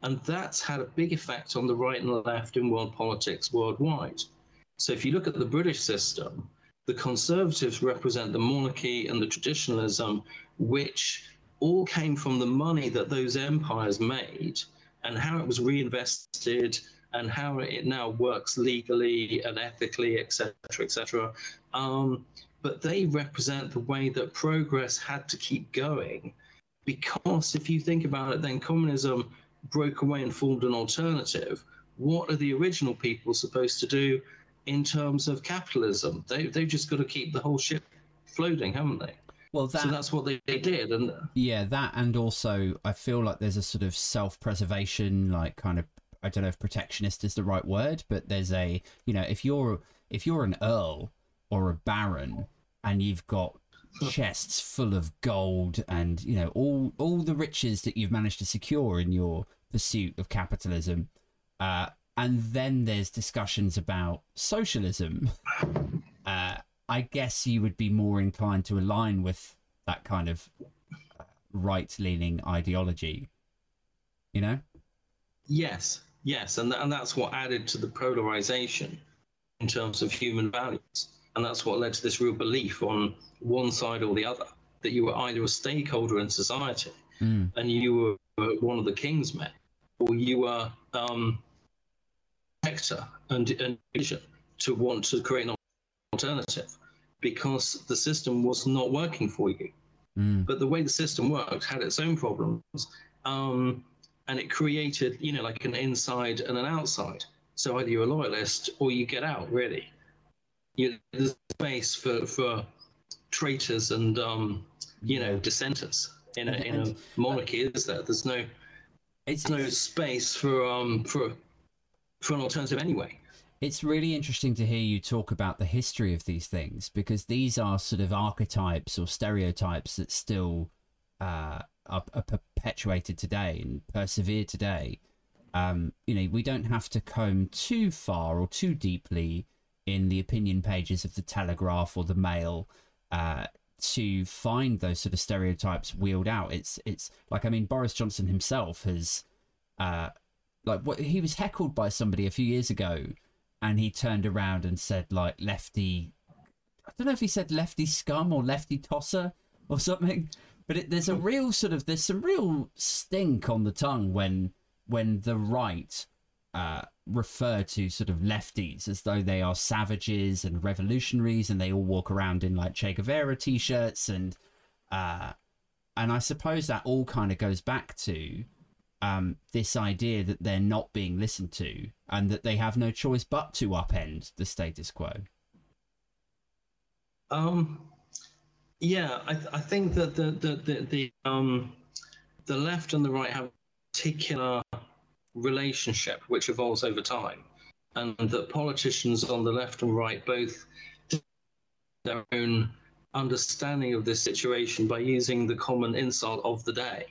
And that's had a big effect on the right and the left in world politics worldwide. So if you look at the British system, the Conservatives represent the monarchy and the traditionalism, which all came from the money that those empires made and how it was reinvested and how it now works legally and ethically, etc., etc. Um, but they represent the way that progress had to keep going. Because if you think about it, then communism broke away and formed an alternative. What are the original people supposed to do in terms of capitalism? They, they've just got to keep the whole ship floating, haven't they? Well, that, so that's what they, they did, and yeah, that and also I feel like there's a sort of self-preservation, like kind of I don't know if protectionist is the right word, but there's a you know if you're if you're an earl or a baron and you've got chests full of gold and you know all all the riches that you've managed to secure in your pursuit of capitalism. Uh, and then there's discussions about socialism. Uh, i guess you would be more inclined to align with that kind of uh, right leaning ideology you know? Yes yes and, th- and that's what added to the polarization in terms of human values and that's what led to this real belief on one side or the other that you were either a stakeholder in society mm. and you were one of the king's men, or you were um, and, and vision to want to create an alternative because the system was not working for you. Mm. But the way the system worked had its own problems. Um, and it created, you know, like an inside and an outside. So either you're a loyalist or you get out, really you know, there's space for for traitors and um, you know dissenters in a, in a monarchy. Is there? There's no it's no space for um for for an alternative anyway. It's really interesting to hear you talk about the history of these things because these are sort of archetypes or stereotypes that still uh, are, are perpetuated today and persevere today. Um, you know, we don't have to comb too far or too deeply in the opinion pages of the Telegraph or the Mail uh, to find those sort of stereotypes wheeled out. It's it's like I mean Boris Johnson himself has uh, like what he was heckled by somebody a few years ago, and he turned around and said like lefty. I don't know if he said lefty scum or lefty tosser or something. But it, there's a real sort of there's some real stink on the tongue when when the right uh, refer to sort of lefties as though they are savages and revolutionaries, and they all walk around in like Che Guevara t-shirts, and uh, and I suppose that all kind of goes back to um, this idea that they're not being listened to, and that they have no choice but to upend the status quo. Um, yeah, I, th- I think that the the the, the um the left and the right have particular relationship which evolves over time, and that politicians on the left and right both their own understanding of this situation by using the common insult of the day.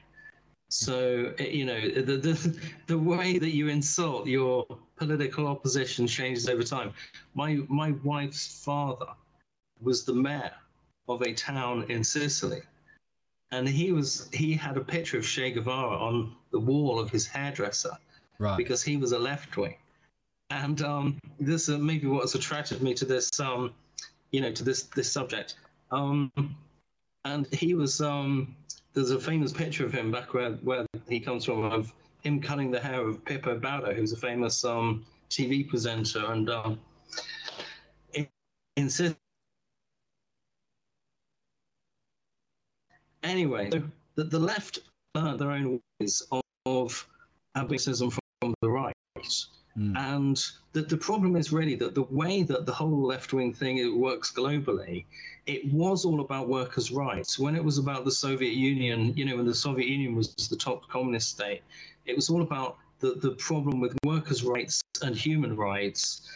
So you know the, the the way that you insult your political opposition changes over time. My my wife's father was the mayor of a town in Sicily, and he was he had a picture of Che Guevara on the wall of his hairdresser, right? Because he was a left wing, and um, this is maybe what's attracted me to this um, you know to this this subject. Um, and he was um, there's a famous picture of him back where where he comes from of him cutting the hair of Pippo Baudo, who's a famous um, TV presenter, and um, in, in Anyway, so the, the left learned their own ways of, of abolitionism from the right. Mm. And the, the problem is really that the way that the whole left wing thing works globally, it was all about workers' rights. When it was about the Soviet Union, you know, when the Soviet Union was the top communist state, it was all about the, the problem with workers' rights and human rights.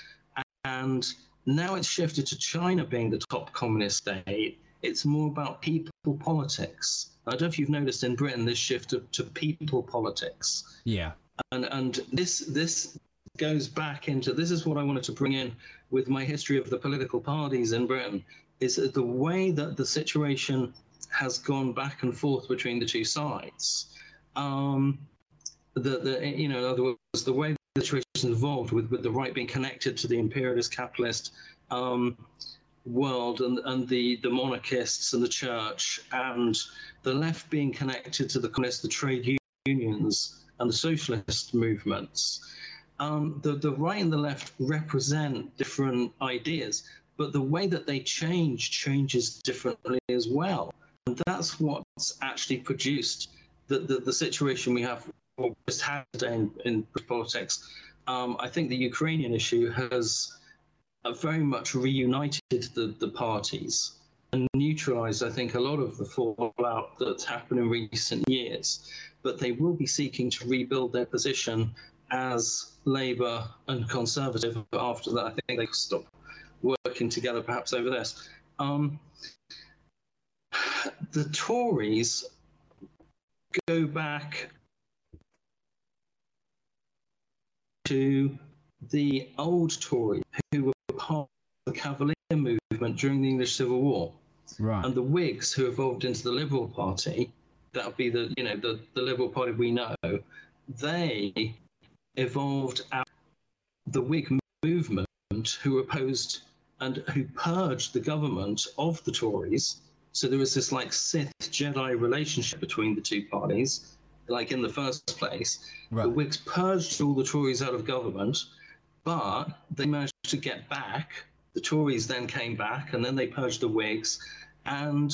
And now it's shifted to China being the top communist state it's more about people politics. I don't know if you've noticed in Britain this shift to, to people politics. Yeah. And and this this goes back into this is what I wanted to bring in with my history of the political parties in Britain is the way that the situation has gone back and forth between the two sides. Um, the, the you know in other words the way the situation evolved with with the right being connected to the imperialist capitalist um, world and, and the, the monarchists and the church and the left being connected to the communists, the trade unions and the socialist movements. Um, the, the right and the left represent different ideas, but the way that they change changes differently as well. And that's what's actually produced the, the, the situation we have just had today in, in politics. Um, I think the Ukrainian issue has very much reunited the, the parties and neutralized, I think, a lot of the fallout that's happened in recent years. But they will be seeking to rebuild their position as Labour and Conservative after that. I think they stop working together perhaps over this. Um, the Tories go back to the old Tories who were part of the Cavalier movement during the English Civil War. Right. And the Whigs who evolved into the Liberal Party, that would be the you know the, the Liberal Party we know, they evolved out the Whig movement who opposed and who purged the government of the Tories. So there was this like Sith Jedi relationship between the two parties, like in the first place. Right. The Whigs purged all the Tories out of government but they managed to get back. The Tories then came back, and then they purged the Whigs. And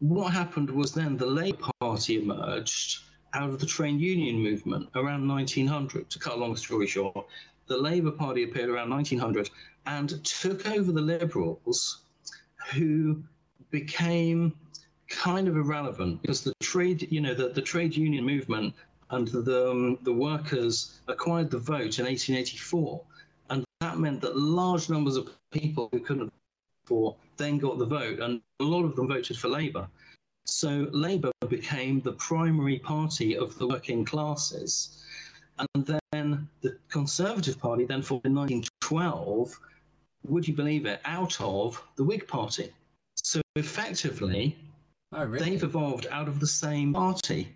what happened was then the Labour Party emerged out of the trade union movement around 1900. To cut a long story short, the Labour Party appeared around 1900 and took over the Liberals, who became kind of irrelevant because the trade, you know, the, the trade union movement and the, um, the workers acquired the vote in 1884. That meant that large numbers of people who couldn't for then got the vote, and a lot of them voted for Labour. So Labour became the primary party of the working classes. And then the Conservative Party then formed in 1912, would you believe it, out of the Whig Party. So effectively, oh, really? they've evolved out of the same party.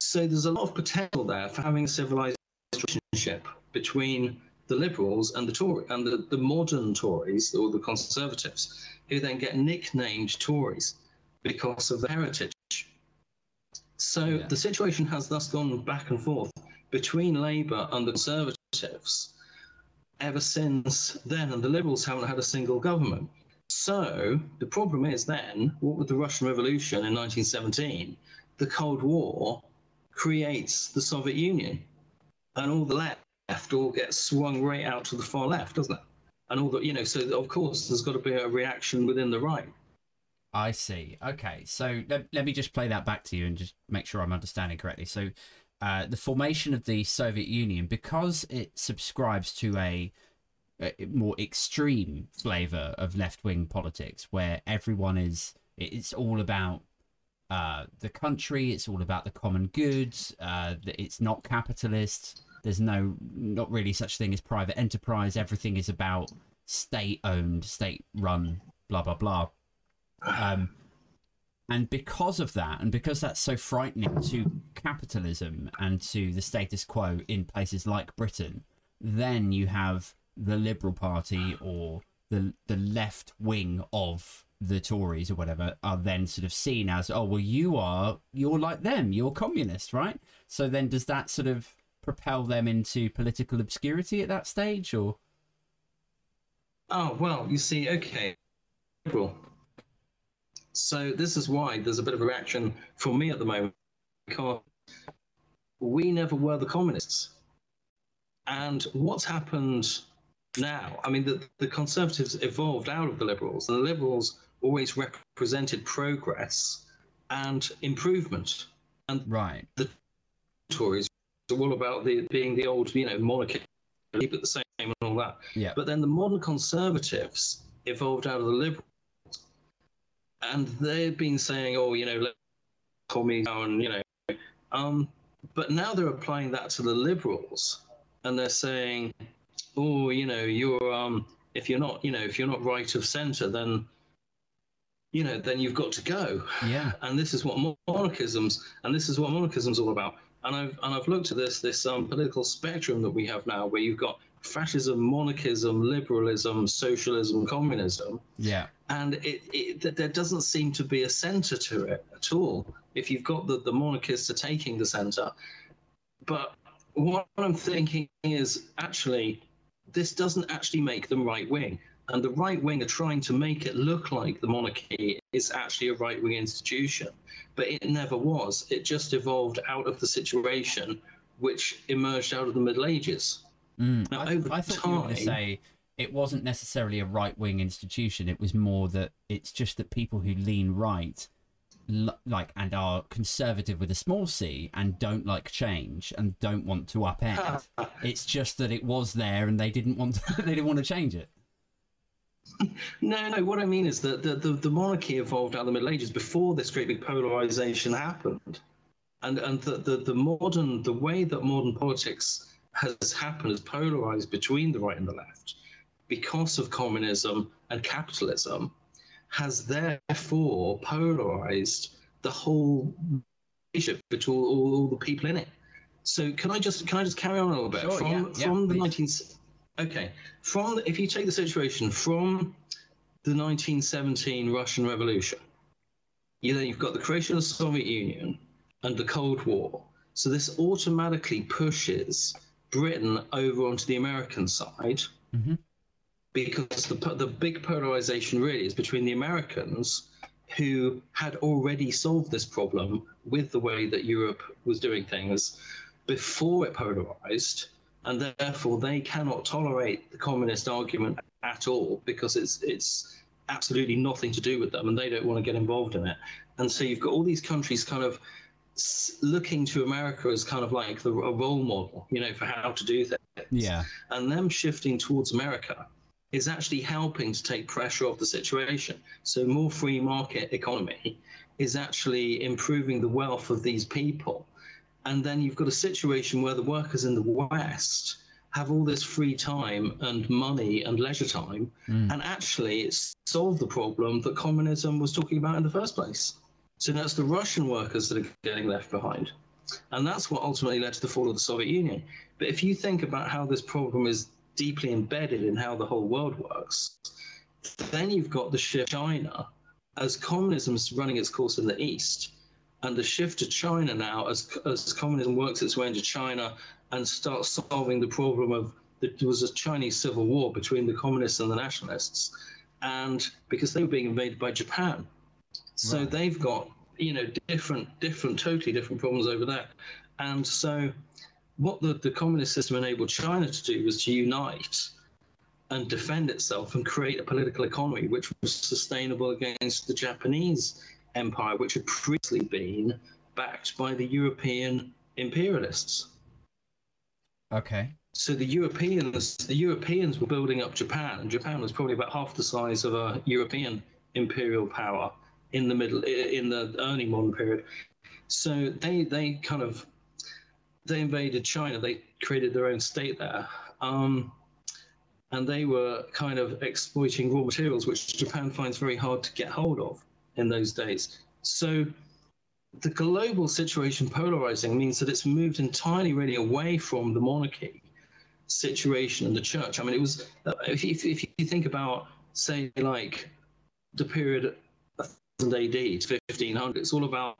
So there's a lot of potential there for having a civilized relationship between the Liberals and the Tory and the, the modern Tories or the Conservatives, who then get nicknamed Tories. because of the heritage. So Yeah. the situation has thus gone back and forth between Labour and the Conservatives ever since then, and the Liberals haven't had a single government. So the problem is then, what with the Russian Revolution in 1917, the Cold War creates the Soviet Union, and all the left all gets swung right out to the far left, doesn't it? And all the, you know, so of course there's got to be a reaction within the right. I see. Okay, so let, let me just play that back to you and just make sure I'm understanding correctly. So, uh, the formation of the Soviet Union, because it subscribes to a, a more extreme flavor of left wing politics, where everyone is, it's all about uh, the country, it's all about the common goods, uh, it's not capitalist. There's no, not really such thing as private enterprise. Everything is about state owned, state run, blah, blah, blah. Um, and because of that, and because that's so frightening to capitalism and to the status quo in places like Britain, then you have the Liberal Party or the the left wing of the Tories or whatever are then sort of seen as, oh well, you are you're like them, you're communist, right? So then does that sort of propel them into political obscurity at that stage, or Oh, well, you see, okay. Liberal. So this is why there's a bit of a reaction from me at the moment because we never were the communists. And what's happened now? I mean, the, the Conservatives evolved out of the Liberals, and the Liberals always represented progress and improvement. And right? the Tories all about the being the old, you know, monarchy, keep it the same and all that. Yeah. But then the modern conservatives evolved out of the liberals. And they've been saying, oh, you know, let call me down, you know. Um, but now they're applying that to the liberals. And they're saying, oh, you know, you're um if you're not, you know, if you're not right of centre, then you know, then you've got to go Yeah. and this is what monarchism's and this is what monarchism's all about. And I've and I've looked at this this um, political spectrum that we have now, where you've got fascism, monarchism, liberalism, socialism, communism, Yeah. and it, it th- there doesn't seem to be a centre to it at all. If you've got the the monarchists are taking the centre, but what I'm thinking is actually this doesn't actually make them right wing. And the right wing are trying to make it look like the monarchy is actually a right wing institution. But it never was. It just evolved out of the situation which emerged out of the Middle Ages. Mm. Now, I, over I thought you were going to say it wasn't necessarily a right wing institution. It was more that it's just that people who lean right, like, and are conservative with a small c and don't like change and don't want to upend. it's just that it was there and they didn't want to, they didn't want to change it. No, no. What I mean is that the, the, the monarchy evolved out of the Middle Ages before this great big polarization happened, and and the, the, the modern the way that modern politics has happened is polarized between the right and the left because of communism and capitalism has therefore polarized the whole relationship between all, all the people in it. So can I just can I just carry on a little bit Sure, from yeah, yeah, from the please. 19 Okay, from if you take the situation from the 1917 Russian Revolution, you then you've got the creation of the Soviet Union and the Cold War. So this automatically pushes Britain over onto the American side Mhm. because the the big polarization really is between the Americans who had already solved this problem with the way that Europe was doing things before it polarized and therefore they cannot tolerate the communist argument at all because it's it's absolutely nothing to do with them and they don't want to get involved in it. And so you've got all these countries kind of looking to america as kind of like the a role model you know for how to do things. Yeah. and them shifting towards america is actually helping to take pressure off the situation. So more free market economy is actually improving the wealth of these people and then you've got a situation where the workers in the West have all this free time and money and leisure time, Mm. and actually it's solved the problem that communism was talking about in the first place. So now it's the Russian workers that are getting left behind. And that's what ultimately led to the fall of the Soviet Union. But if you think about how this problem is deeply embedded in how the whole world works, then you've got the shift China as communism's running its course in the East, and the shift to China now, as, as communism works its way into China and starts solving the problem of there was a Chinese civil war between the communists and the nationalists, and because they were being invaded by Japan, so right. they've got you know different, different, totally different problems over there, and so what the, the communist system enabled China to do was to unite and defend itself and create a political economy which was sustainable against the Japanese empire, which had previously been backed by the European imperialists. Okay. So the Europeans, the Europeans were building up Japan, and Japan was probably about half the size of a European imperial power in the middle, in the early modern period. So they they kind of they invaded China. They created their own state there. Um, and they were kind of exploiting raw materials, which Japan finds very hard to get hold of in those days. So the global situation polarizing means that it's moved entirely really away from the monarchy situation and the church. I mean, it was, if, if, if you think about, say, like the period 1000 AD to 1500, it's all about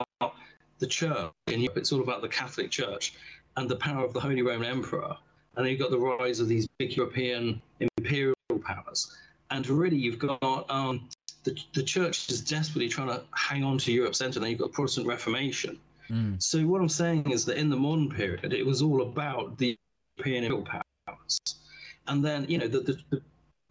the church in Europe, it's all about the Catholic Church and the power of the Holy Roman Emperor. And then you've got the rise of these big European imperial powers. And really, you've got um, the, the church is desperately trying to hang on to Europe's center. Then you've got Protestant Reformation. Mm. So what I'm saying is that in the modern period, it was all about the European imperial powers. And then, you know, the, the, the,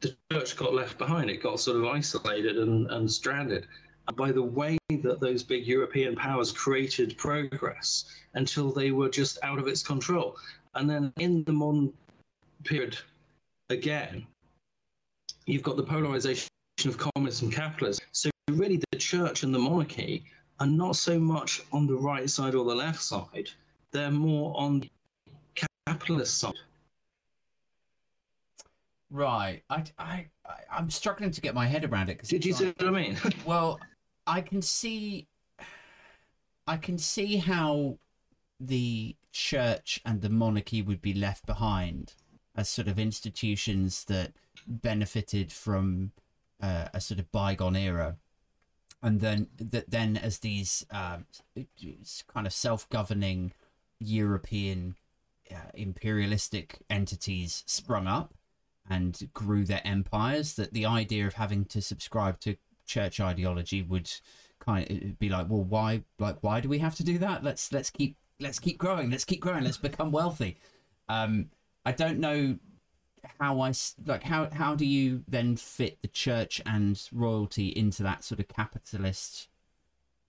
the church got left behind. It got sort of isolated and, and stranded by the way that those big European powers created progress until they were just out of its control. And then in the modern period, again, you've got the polarization of communism and capitalism. So really, the church and the monarchy are not so much on the right side or the left side; they're more on the capitalist side. Right. I, I, I'm struggling to get my head around it. Cause Did you like, what I mean? well, I can see I can see how the church and the monarchy would be left behind as sort of institutions that benefited from uh, a sort of bygone era and then that then as these uh, kind of self-governing european uh, imperialistic entities sprung up and grew their empires that the idea of having to subscribe to church ideology would kind of be like, well, why, like, why do we have to do that? Let's let's keep let's keep growing. Let's keep growing. Let's become wealthy. Um, I don't know how I like how how do you then fit the church and royalty into that sort of capitalist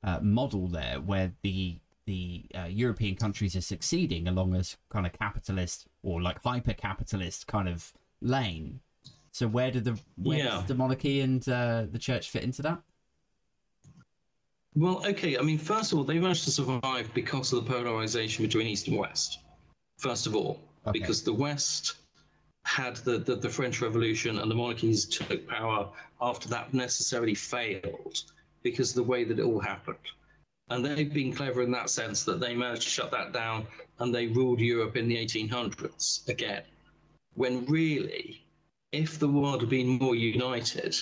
uh, model there, where the the uh, European countries are succeeding along a kind of capitalist or like hyper capitalist kind of lane, so where did the where yeah. the monarchy and uh, the church fit into that? Well, okay. I mean, first of all, they managed to survive because of the polarization between East and West. First of all, okay. because the West had the, the, the French Revolution and the monarchies took power after that necessarily failed because of the way that it all happened. And they've been clever in that sense that they managed to shut that down and they ruled Europe in the 1800s again, when really if the world had been more united,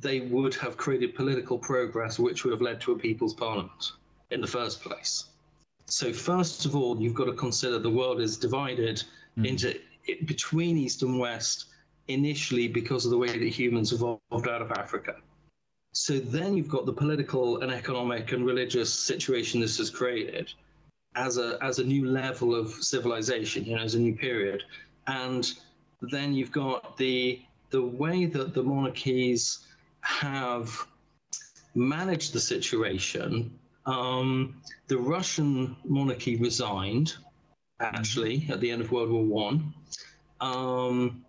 they would have created political progress which would have led to a people's parliament in the first place. So, first of all, you've got to consider the world is divided mm. into between East and West initially because of the way that humans evolved out of Africa. So then you've got the political and economic and religious situation this has created as a as a new level of civilization, you know, as a new period. And then you've got the the way that the monarchies have managed the situation. Um, the Russian monarchy resigned, actually, at the end of World War One, um,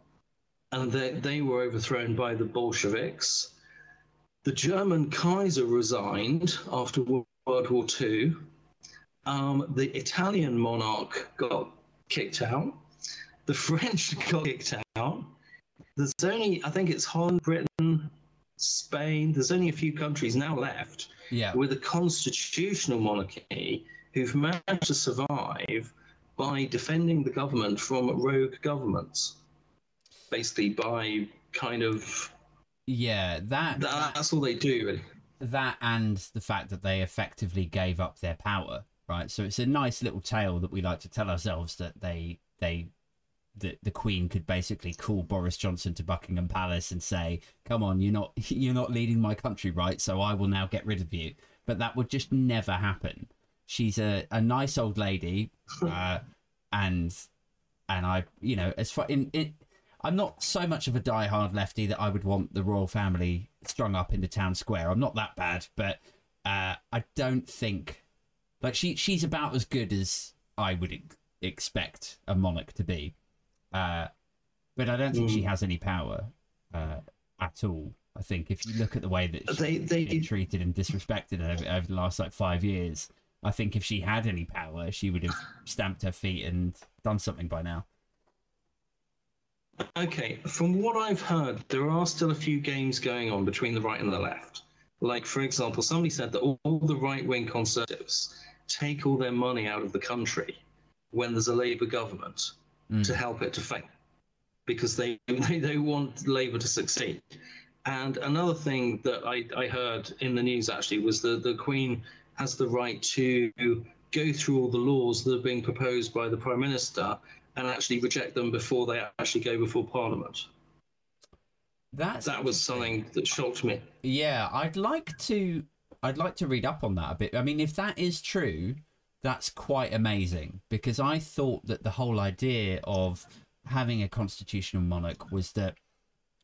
and they, they were overthrown by the Bolsheviks. The German Kaiser resigned after World War Two. Um, the Italian monarch got kicked out the French got kicked out. There's only, I think it's Holland, Britain, Spain. There's only a few countries now left yeah. with a constitutional monarchy who've managed to survive by defending the government from rogue governments. Basically, by kind of yeah, that, that that's all they do. Really. that and the fact that they effectively gave up their power, right? So it's a nice little tale that we like to tell ourselves that they they the the Queen could basically call Boris Johnson to Buckingham Palace and say, "Come on, you're not you're not leading my country right, so I will now get rid of you." But that would just never happen. She's a, a nice old lady, uh, and and I, you know, as far in it, I'm not so much of a die-hard lefty that I would want the royal family strung up in the town square. I'm not that bad, but uh, I don't think like she she's about as good as I would ex- expect a monarch to be. Uh, but I don't think mm. she has any power uh, at all. I think if you look at the way that they, they been treated and disrespected over, over the last like five years, I think if she had any power, she would have stamped her feet and done something by now. Okay, from what I've heard, there are still a few games going on between the right and the left. Like, for example, somebody said that all, the right wing conservatives take all their money out of the country when there's a Labour government mm. to help it to fail because they, they, they want Labour to succeed. And another thing that I, I heard in the news actually was that the Queen has the right to go through all the laws that are being proposed by the Prime Minister and actually reject them before they actually go before Parliament. That's that was something that shocked me. Yeah, I'd like to I'd like to read up on that a bit. I mean, if that is true, that's quite amazing because I thought that the whole idea of having a constitutional monarch was that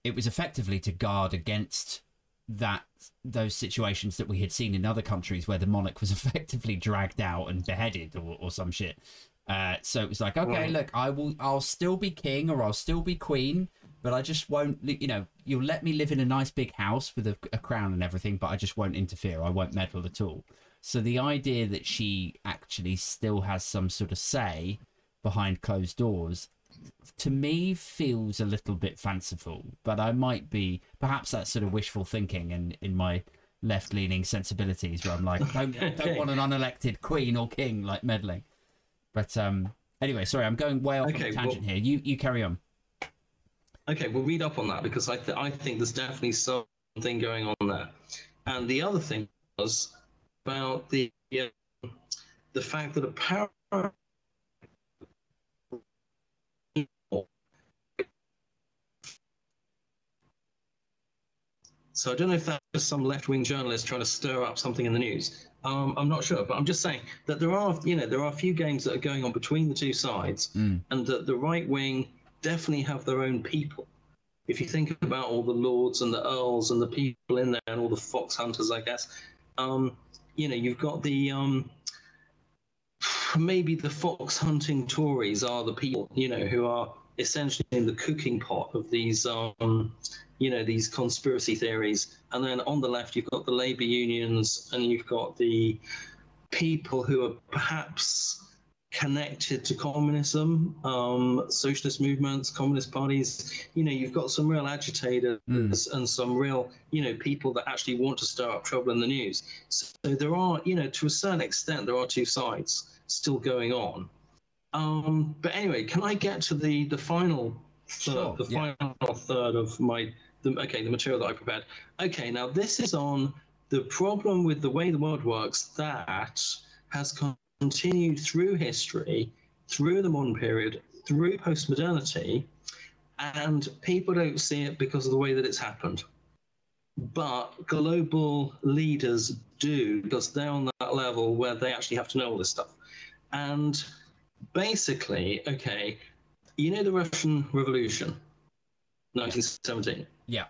it was effectively to guard against that those situations that we had seen in other countries where the monarch was effectively dragged out and beheaded or, or some shit. Uh, so it was like, okay, right. look, I will, I'll still be king or I'll still be queen, but I just won't, you know, you'll let me live in a nice big house with a, a crown and everything, but I just won't interfere. I won't meddle at all. So the idea that she actually still has some sort of say behind closed doors to me feels a little bit fanciful, but I might be perhaps that's sort of wishful thinking and in, in my left leaning sensibilities where I'm like, don't don't want an unelected queen or king like meddling. But um anyway, sorry, I'm going way off okay, on a tangent well, here. You you carry on. Okay, we'll read up on that because I th- I think there's definitely something going on there. And the other thing was about the uh, the fact that apparently So I don't know if that's just some left-wing journalist trying to stir up something in the news. Um, I'm not sure, but I'm just saying that there are, you know, there are a few games that are going on between the two sides, mm. and that the right wing definitely have their own people. If you think about all the lords and the earls and the people in there, and all the fox hunters, I guess, um, you know, you've got the um, maybe the fox hunting Tories are the people, you know, who are essentially in the cooking pot of these, um, you know, these conspiracy theories. And then on the left, you've got the labor unions, and you've got the people who are perhaps connected to communism, um, socialist movements, communist parties. You know, you've got some real agitators mm. and some real, you know, people that actually want to stir up trouble in the news. So there are, you know, to a certain extent, there are two sides still going on. Um, but anyway, can I get to the the final third, sure, the yeah. final third of my the, okay the material that I prepared? Okay, now this is on the problem with the way the world works that has continued through history, through the modern period, through postmodernity, and people don't see it because of the way that it's happened. But global leaders do because they're on that level where they actually have to know all this stuff. And basically, okay, you know the Russian Revolution, 1917? Yeah.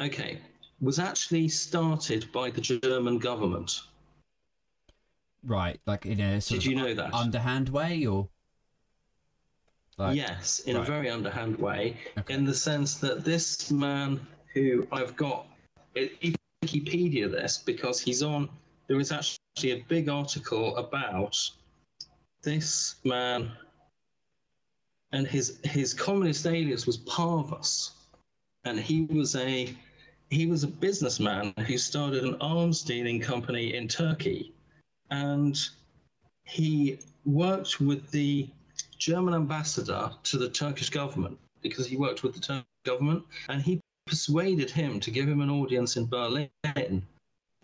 Okay, was actually started by the German government. Right, like in a sort Did you know that? underhand way, or like, yes, in right. a very underhand way, okay. in the sense that this man who I've got it, Wikipedia this because he's on. There is actually a big article about this man, and his his communist alias was Parvus, and he was a he was a businessman who started an arms dealing company in Turkey and he worked with the German ambassador to the Turkish government because he worked with the Turkish government, and he persuaded him to give him an audience in Berlin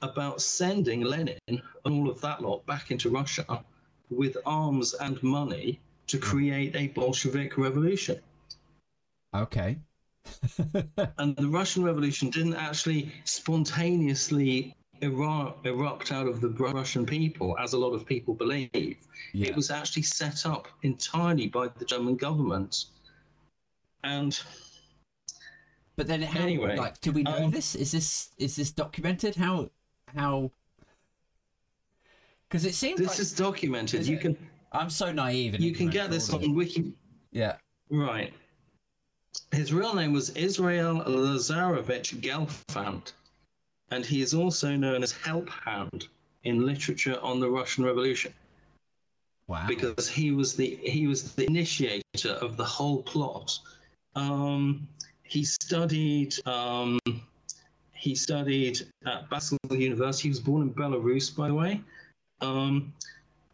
about sending Lenin and all of that lot back into Russia with arms and money to create a Bolshevik revolution. Okay. And the Russian Revolution didn't actually spontaneously eru- erupt out of the Russian people, as a lot of people believe. Yeah. It was actually set up entirely by the German government. And But then, how, Anyway, like, do we know um, this? Is this is this documented? How how? Because it seems this like is documented. Is You it? can I'm so naive. You can get this on Wiki. Yeah. Right. His real name was Israel Lazarevich Gelfand, and he is also known as Helphand in literature on the Russian Revolution Wow. because he was the he was the initiator of the whole plot. Um, he studied um, he studied at Basel University. He was born in Belarus, by the way, um,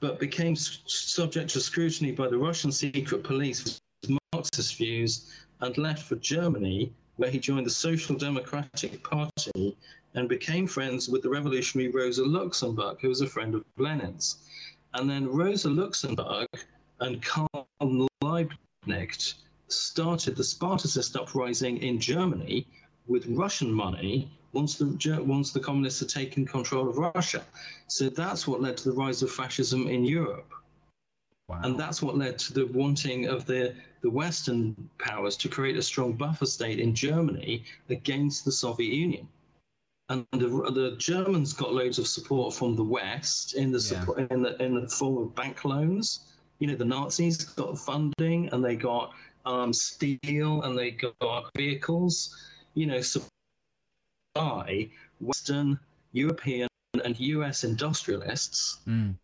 but became s- subject to scrutiny by the Russian secret police for his Marxist views and left for Germany, where he joined the Social Democratic Party and became friends with the revolutionary Rosa Luxemburg, who was a friend of Lenin's. And then Rosa Luxemburg and Karl Liebknecht started the Spartacist uprising in Germany with Russian money once the once the communists had taken control of Russia. So that's what led to the rise of fascism in Europe, wow. and that's what led to the wanting of the the Western powers to create a strong buffer state in Germany against the Soviet Union. And the, the Germans got loads of support from the West in the Yeah. support, in the in the form of bank loans. You know, the Nazis got funding and they got um, steel and they got vehicles. You know, by Western, European, and US industrialists, Mm.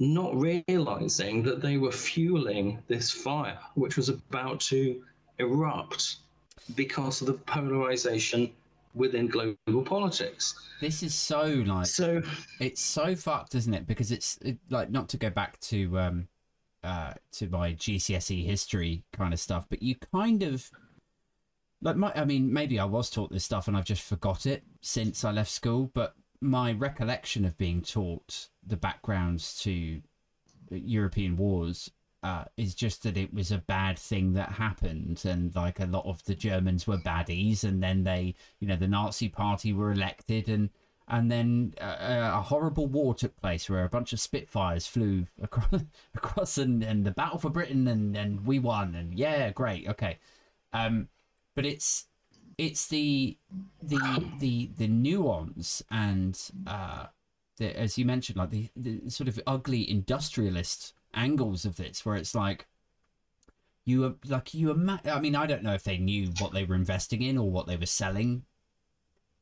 Not realizing that they were fueling this fire, which was about to erupt because of the polarization within global politics. This is so like So, it's so fucked, isn't it? Because it's it, like not to go back to um uh to my GCSE history kind of stuff, but you kind of like my I mean maybe I was taught this stuff and I've just forgot it since I left school, but my recollection of being taught the backgrounds to European wars uh, is just that it was a bad thing that happened, and like a lot of the Germans were baddies, and then they, you know, the Nazi Party were elected, and and then uh, a horrible war took place where a bunch of Spitfires flew across, across and, and the battle for Britain, and and we won, and yeah, great, okay, um, but it's it's the the the the nuance and uh the, as you mentioned like the, the sort of ugly industrialist angles of this where it's like you are like you ima- i mean i don't know if they knew what they were investing in or what they were selling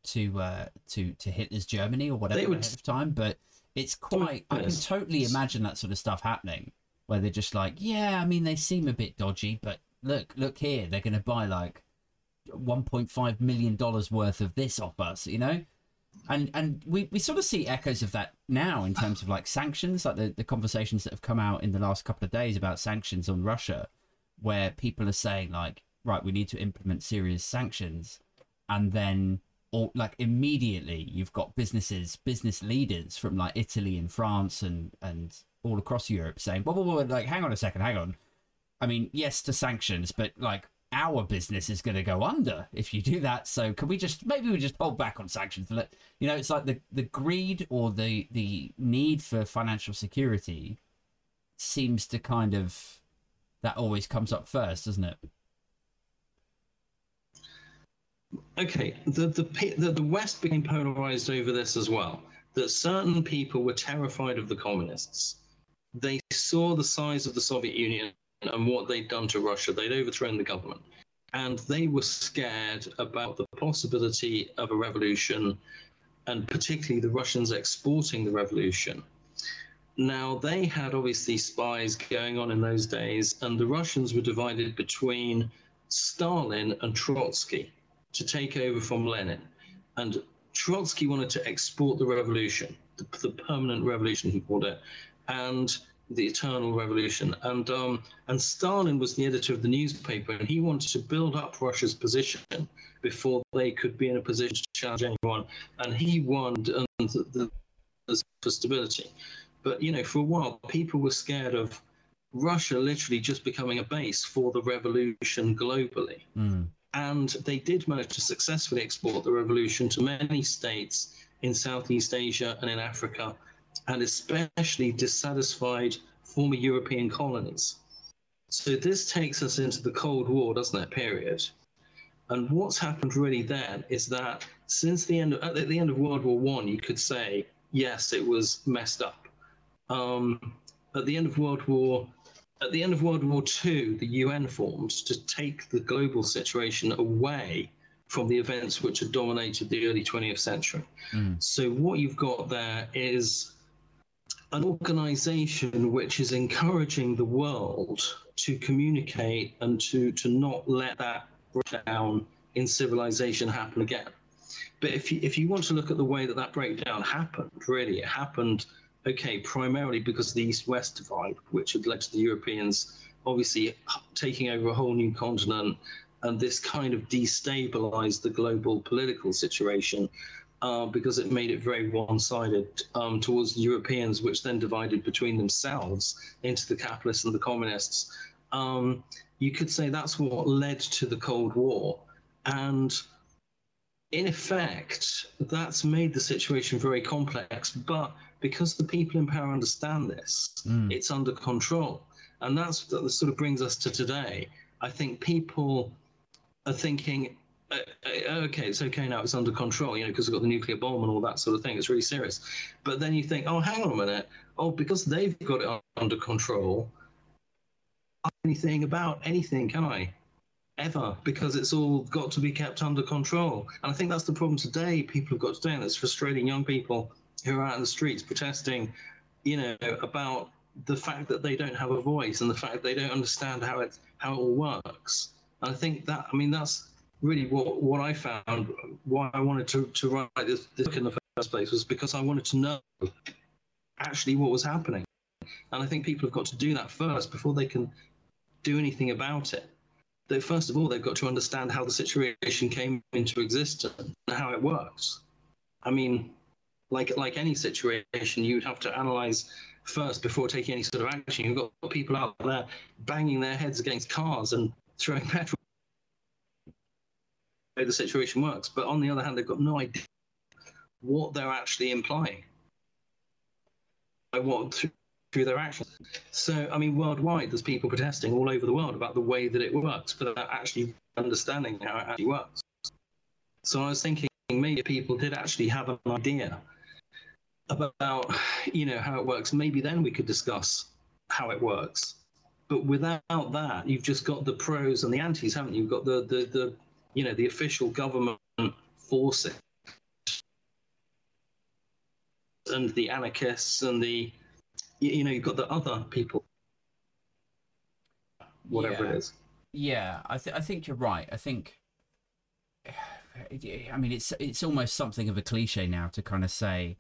to uh to to hitler's germany or whatever would- ahead of time but it's quite i can totally imagine that sort of stuff happening where they're just like yeah i mean they seem a bit dodgy but look look here they're going to buy like 1.5 million dollars worth of this off us you know? And and we, we sort of see echoes of that now in terms of like sanctions like the, the conversations that have come out in the last couple of days about sanctions on russia where people are saying like right we need to implement serious sanctions. And then or like immediately you've got businesses business leaders from like italy and france and and all across europe saying whoa, whoa, whoa, like hang on a second hang on. I mean, yes to sanctions, but like our business is going to go under if you do that. So can we just maybe we just hold back on sanctions? Let you know, it's like the the greed or the the need for financial security seems to kind of that always comes up first, doesn't it? okay, the, the, the, the West became polarized over this as well. That certain people were terrified of the communists. They saw the size of the Soviet Union and what they'd done to Russia. They'd overthrown the government. And they were scared about the possibility of a revolution, and particularly the Russians exporting the revolution. Now, they had obviously spies going on in those days, and the Russians were divided between Stalin and Trotsky to take over from Lenin. And Trotsky wanted to export the revolution, the, the permanent revolution, he called it. And the Eternal Revolution, and um, and Stalin was the editor of the newspaper, and he wanted to build up Russia's position before they could be in a position to challenge anyone, and he won the, the, the, for stability. But you know, for a while, people were scared of Russia literally just becoming a base for the revolution globally. Mm. And they did manage to successfully export the revolution to many states in Southeast Asia and in Africa, and especially dissatisfied former European colonies. So this takes us into the Cold War, doesn't it? Period. And what's happened really then is that since the end of, at the end of World War One, you could say yes, it was messed up. Um, at the end of World War at the end of World War II, the UN formed to take the global situation away from the events which had dominated the early 20th century. Mm. So, what you've got there is an organization which is encouraging the world to communicate and to, to not let that breakdown in civilization happen again. But if you, if you want to look at the way that that breakdown happened, really, it happened okay, primarily because of the East West divide, which had led to the Europeans obviously taking over a whole new continent, and this kind of destabilized the global political situation. Uh, because it made it very one-sided um, towards the Europeans, which then divided between themselves into the capitalists and the communists. Um, you could say that's what led to the Cold War, and in effect, that's made the situation very complex. But because the people in power understand this, Mm. it's under control. And that's that sort of brings us to today. I think people are thinking, uh, uh, okay, it's okay now, it's under control, you know, because we've got the nuclear bomb and all that sort of thing. It's really serious. But then you think, oh, hang on a minute. Oh, because they've got it under control, anything about anything, can I? Ever, because it's all got to be kept under control. And I think that's the problem today. People have got today, and it's frustrating young people who are out in the streets protesting, you know, about the fact that they don't have a voice and the fact they don't understand how it how it all works. And I think that I mean that's really what what I found why I wanted to, to write this, this book in the first place was because I wanted to know actually what was happening. And I think people have got to do that first before they can do anything about it. That first of all they've got to understand how the situation came into existence and how it works. I mean, like like any situation, you'd have to analyze first before taking any sort of action. You've got people out there banging their heads against cars and throwing petrol. The situation works, but on the other hand, they've got no idea what they're actually implying by what through, through their actions. So, I mean, worldwide, there's people protesting all over the world about the way that it works, but without actually understanding how it actually works. So, I was thinking maybe people did actually have an idea about you know how it works maybe then we could discuss how it works but without that you've just got the pros and the antis haven't you you've got the the, the you know the official government forcing and the anarchists and the you, you know you've got the other people whatever Yeah. it is Yeah, I, th- I think you're right. I think, I mean, it's it's almost something of a cliche now to kind of say,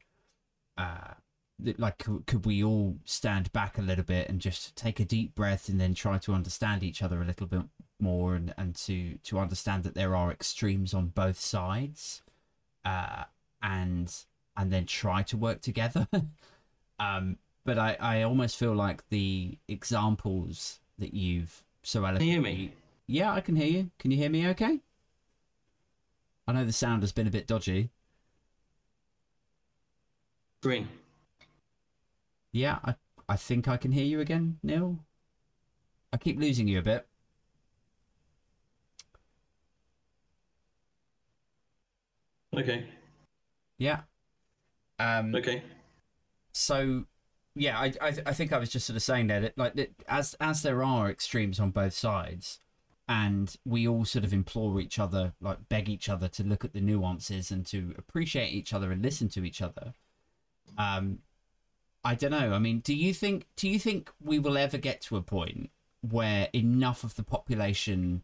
uh, that like could, could we all stand back a little bit and just take a deep breath and then try to understand each other a little bit more and, and to to understand that there are extremes on both sides, uh, and and then try to work together. um, but I I almost feel like the examples that you've so Can you eloquently hear me? yeah, I can hear you. Can you hear me okay? I know the sound has been a bit dodgy. green Yeah, I, I think I can hear you again, Neil. I keep losing you a bit. Okay Yeah. Um, okay so yeah, I, I I think I was just sort of saying there that like that as as there are extremes on both sides, and we all sort of implore each other, like beg each other to look at the nuances and to appreciate each other and listen to each other. Um, I don't know. I mean, do you think do you think we will ever get to a point where enough of the population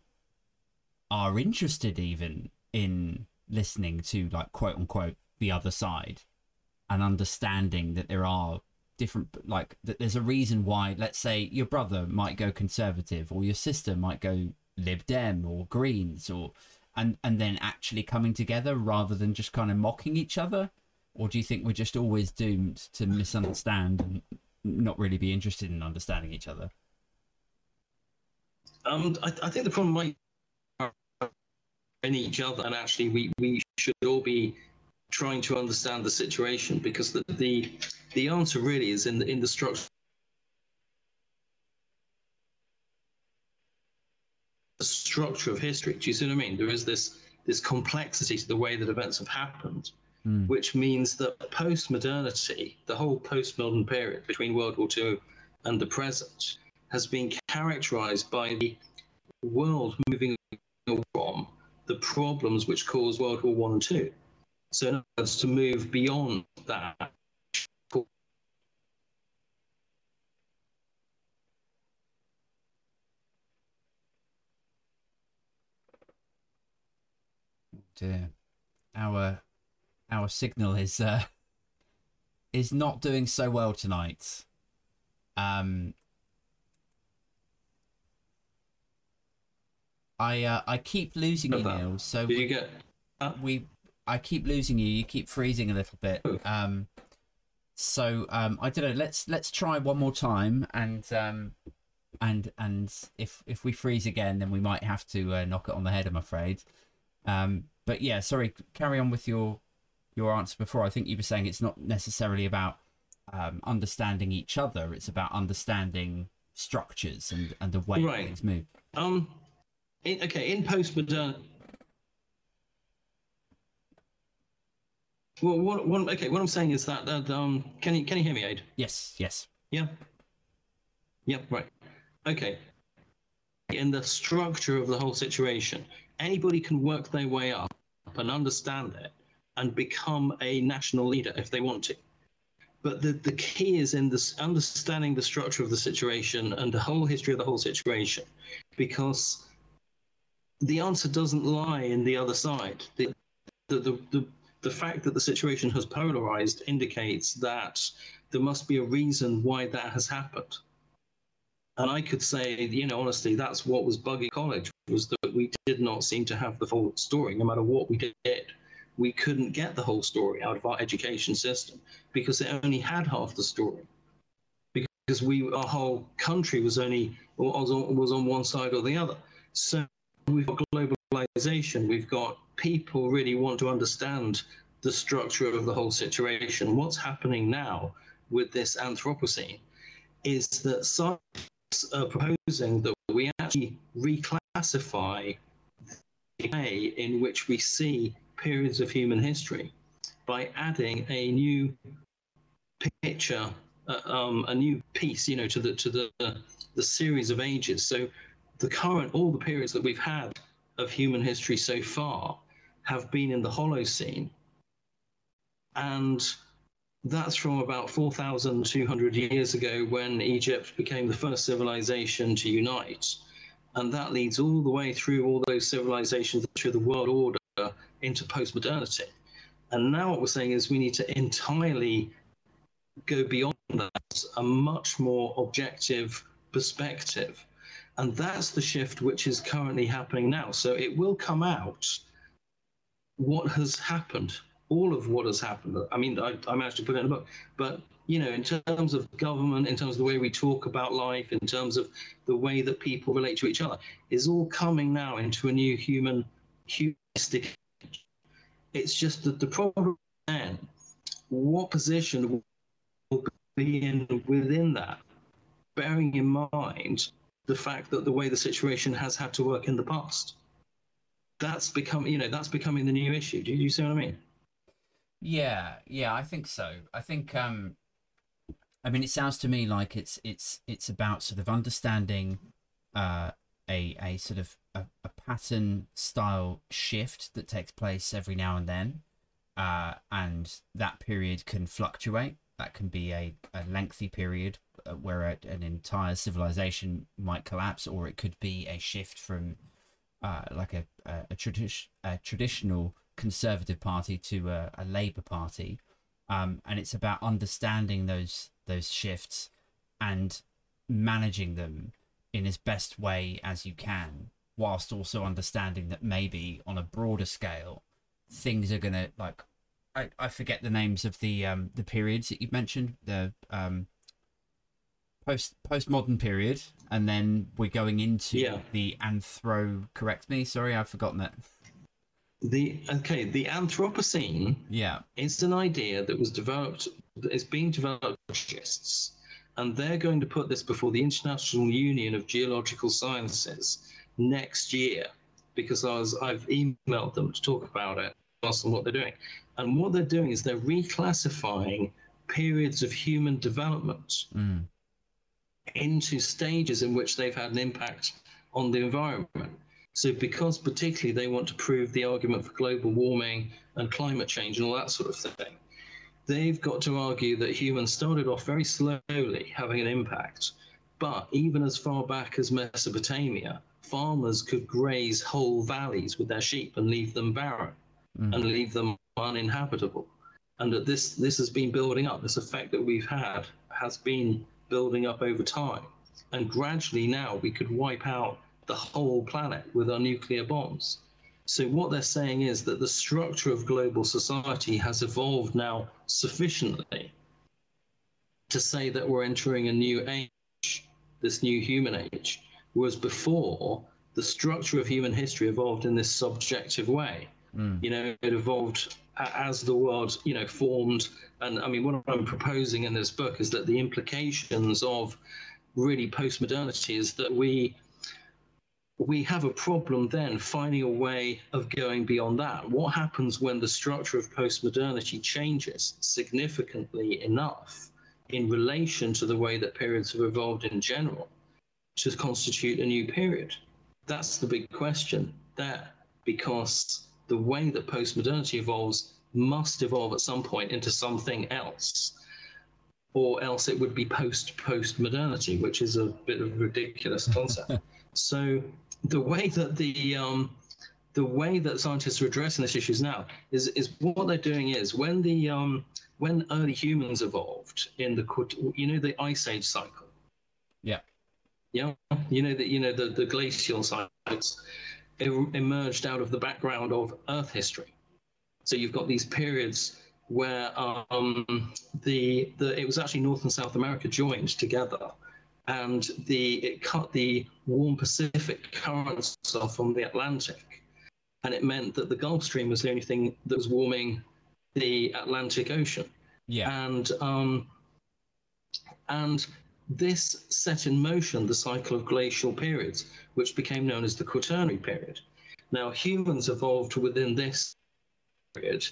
are interested even in listening to like quote unquote the other side and understanding that there are different like that there's a reason why let's say your brother might go conservative or your sister might go lib dem or greens or and and then actually coming together rather than just kind of mocking each other? Or do you think we're just always doomed to misunderstand and not really be interested in understanding each other? Um i, I think the problem might in each other and actually we we should all be trying to understand the situation because the the, the answer really is in the in the structure the structure of history. Do you see what I mean? There is this this complexity to the way that events have happened, Mm. which means that post modernity, the whole post modern period between World War II and the present, has been characterized by the world moving from the problems which caused World War One and Two. So, in other words, to move beyond that. dear. Our our signal is uh is not doing so well tonight. Um I uh, I keep losing you, that. Neil. So Do you get? we I keep losing you. You keep freezing a little bit. Um so um I don't know. Let's let's try one more time and um and and if if we freeze again then we might have to uh, knock it on the head I'm afraid. Um but yeah, sorry, carry on with your your answer before. I think you were saying it's not necessarily about um, understanding each other; it's about understanding structures and and the way Right. things move. Um, in, okay, in postmodern. Well, what, what, okay, what I'm saying is that, that um, can you can you hear me, Aid? Yes, yes, Yeah. Yep. Right. Okay. In the structure of the whole situation, anybody can work their way up and understand it and become a national leader if they want to. But the, the key is in this understanding the structure of the situation and the whole history of the whole situation, because the answer doesn't lie in the other side. The, the, the, the, the fact that the situation has polarized indicates that there must be a reason why that has happened. And I could say, you know, honestly, that's what was bugging college was that we did not seem to have the full story. No matter what we did, we couldn't get the whole story out of our education system because it only had half the story. Because we, our whole country was only was on, was on one side or the other. So we've got globalization. We've got people really want to understand the structure of the whole situation. What's happening now with this Anthropocene is that science are proposing that we actually reclassify the way in which we see periods of human history by adding a new picture, uh, um, a new piece, you know, to the to the the series of ages. So the current, all the periods that we've had of human history so far have been in the Holocene, and that's from about 4,200 years ago when Egypt became the first civilization to unite. And that leads all the way through all those civilizations through the world order into post-modernity. And now what we're saying is we need to entirely go beyond that, a much more objective perspective. And that's the shift which is currently happening now. So it will come out what has happened all of what has happened. I mean, I, I managed to put it in a book, but you know, in terms of government, in terms of the way we talk about life, in terms of the way that people relate to each other, is all coming now into a new human, humanistic. It's just that the problem then, what position will be in within that, bearing in mind the fact that the way the situation has had to work in the past. That's become, you know, that's becoming the new issue. Do you see what I mean? Yeah, yeah, I think so. I think um I mean it sounds to me like it's it's it's about sort of understanding uh a a sort of a, a pattern style shift that takes place every now and then. Uh and that period can fluctuate. That can be a, a lengthy period uh, where a, an entire civilization might collapse or it could be a shift from uh, like a a, a, tradi- a traditional conservative party to a, a labour party. Um, and it's about understanding those those shifts and managing them in as best way as you can whilst also understanding that maybe on a broader scale things are gonna like I, I forget the names of the um the periods that you've mentioned the um post postmodern period and then we're going into Yeah. the anthro correct me sorry i've forgotten that The okay, the Anthropocene yeah. It's an idea that was developed, it's being developed by geologists, and they're going to put this before the International Union of Geological Sciences next year, because I was, I've emailed them to talk about it, asked them what they're doing. And what they're doing is they're reclassifying periods of human development mm. into stages in which they've had an impact on the environment. So, because particularly they want to prove the argument for global warming and climate change and all that sort of thing, they've got to argue that humans started off very slowly having an impact. But even as far back as Mesopotamia, farmers could graze whole valleys with their sheep and leave them barren Mm. and leave them uninhabitable. And that this this has been building up. This effect that we've had has been building up over time. And gradually now we could wipe out the whole planet with our nuclear bombs. So what they're saying is that the structure of global society has evolved now sufficiently to say that we're entering a new age, this new human age, whereas before the structure of human history evolved in this subjective way Mm. you know it evolved as the world you know formed. And i mean what i'm proposing in this book is that the implications of really post-modernity is that we we have a problem then finding a way of going beyond that. What happens when the structure of post-modernity changes significantly enough in relation to the way that periods have evolved in general to constitute a new period? That's the big question there because the way that post-modernity evolves must evolve at some point into something else or else it would be post post modernity, which is a bit of a ridiculous concept. So the way that the um, the way that scientists are addressing this issues now is is what they're doing is when the um, when early humans evolved in the you know the ice age cycle? Yeah. Yeah, you know that you know the, the glacial cycles emerged out of the background of Earth history. So you've got these periods where um, the the it was actually North and South America joined together, and the it cut the warm Pacific currents off from the Atlantic, and it meant that the Gulf Stream was the only thing that was warming the Atlantic Ocean. Yeah. And um, and this set in motion the cycle of glacial periods, which became known as the Quaternary period. Now, humans evolved within this period,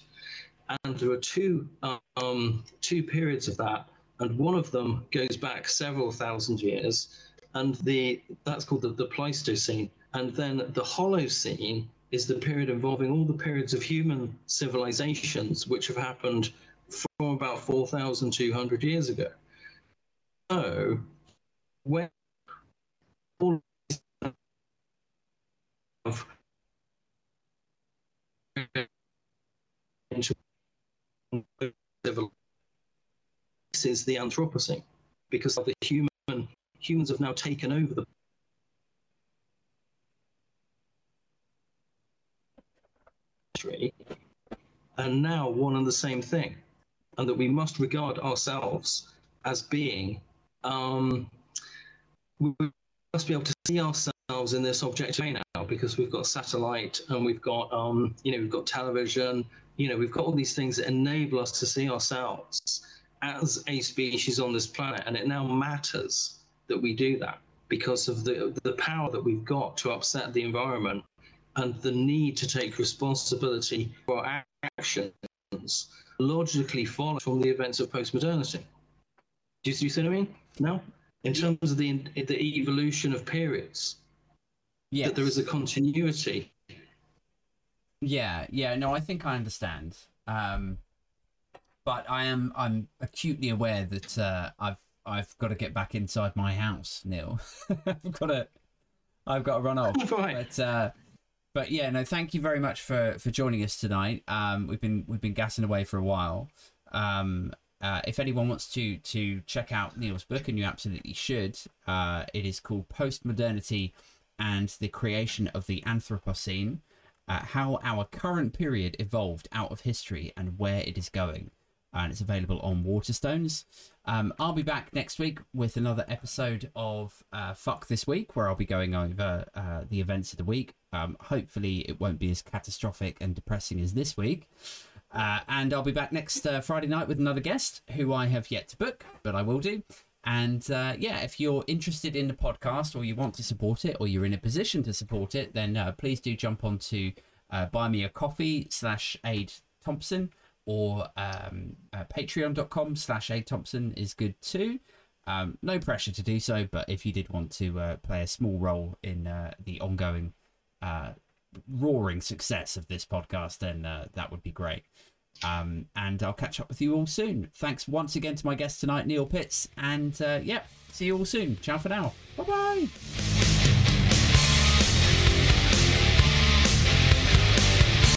and there are two um, two periods of that, and one of them goes back several thousand years, and the that's called the, the Pleistocene, and then the Holocene is the period involving all the periods of human civilizations which have happened from about 4,200 years ago. So, when all of is the Anthropocene, because of the human humans have now taken over the and now one and the same thing, and that we must regard ourselves as being, um, we must be able to see ourselves in this objective way now because we've got satellite and we've got, um, you know, we've got television, you know, we've got all these things that enable us to see ourselves as a species on this planet, and it now matters that we do that because of the the power that we've got to upset the environment and the need to take responsibility for our actions logically follows from the events of postmodernity. Do you, do you see what I mean? No? In terms of the, the evolution of periods, yeah that there is a continuity. Yeah, yeah, no, I think I understand. Um, but I am I'm acutely aware that uh, I've I've got to get back inside my house, Neil. I've got to I've got to run off. Right. But uh, but yeah, no, thank you very much for for joining us tonight. Um, we've been we've been gassing away for a while. Um, uh, if anyone wants to to check out Neil's book, and you absolutely should, uh, it is called Postmodernity and the Creation of the Anthropocene: uh, How Our Current Period Evolved Out of History and Where It Is Going. And it's available on Waterstones. Um, I'll be back next week with another episode of uh, Fuck This Week, where I'll be going over uh, the events of the week. Um, hopefully, it won't be as catastrophic and depressing as this week. Uh, and I'll be back next uh, Friday night with another guest who I have yet to book, but I will do. And uh, yeah, if you're interested in the podcast or you want to support it or you're in a position to support it, then uh, please do jump on to uh, buy me a coffee slash Aid Thompson or um, uh, patreon.com slash Aid Thompson is good too. Um, no pressure to do so, but if you did want to uh, play a small role in uh, the ongoing roaring success of this podcast, then that would be great. Um, and I'll catch up with you all soon. Thanks once again to my guest tonight, Neil Pitts. And uh, yeah, see you all soon. Ciao for now. Bye bye.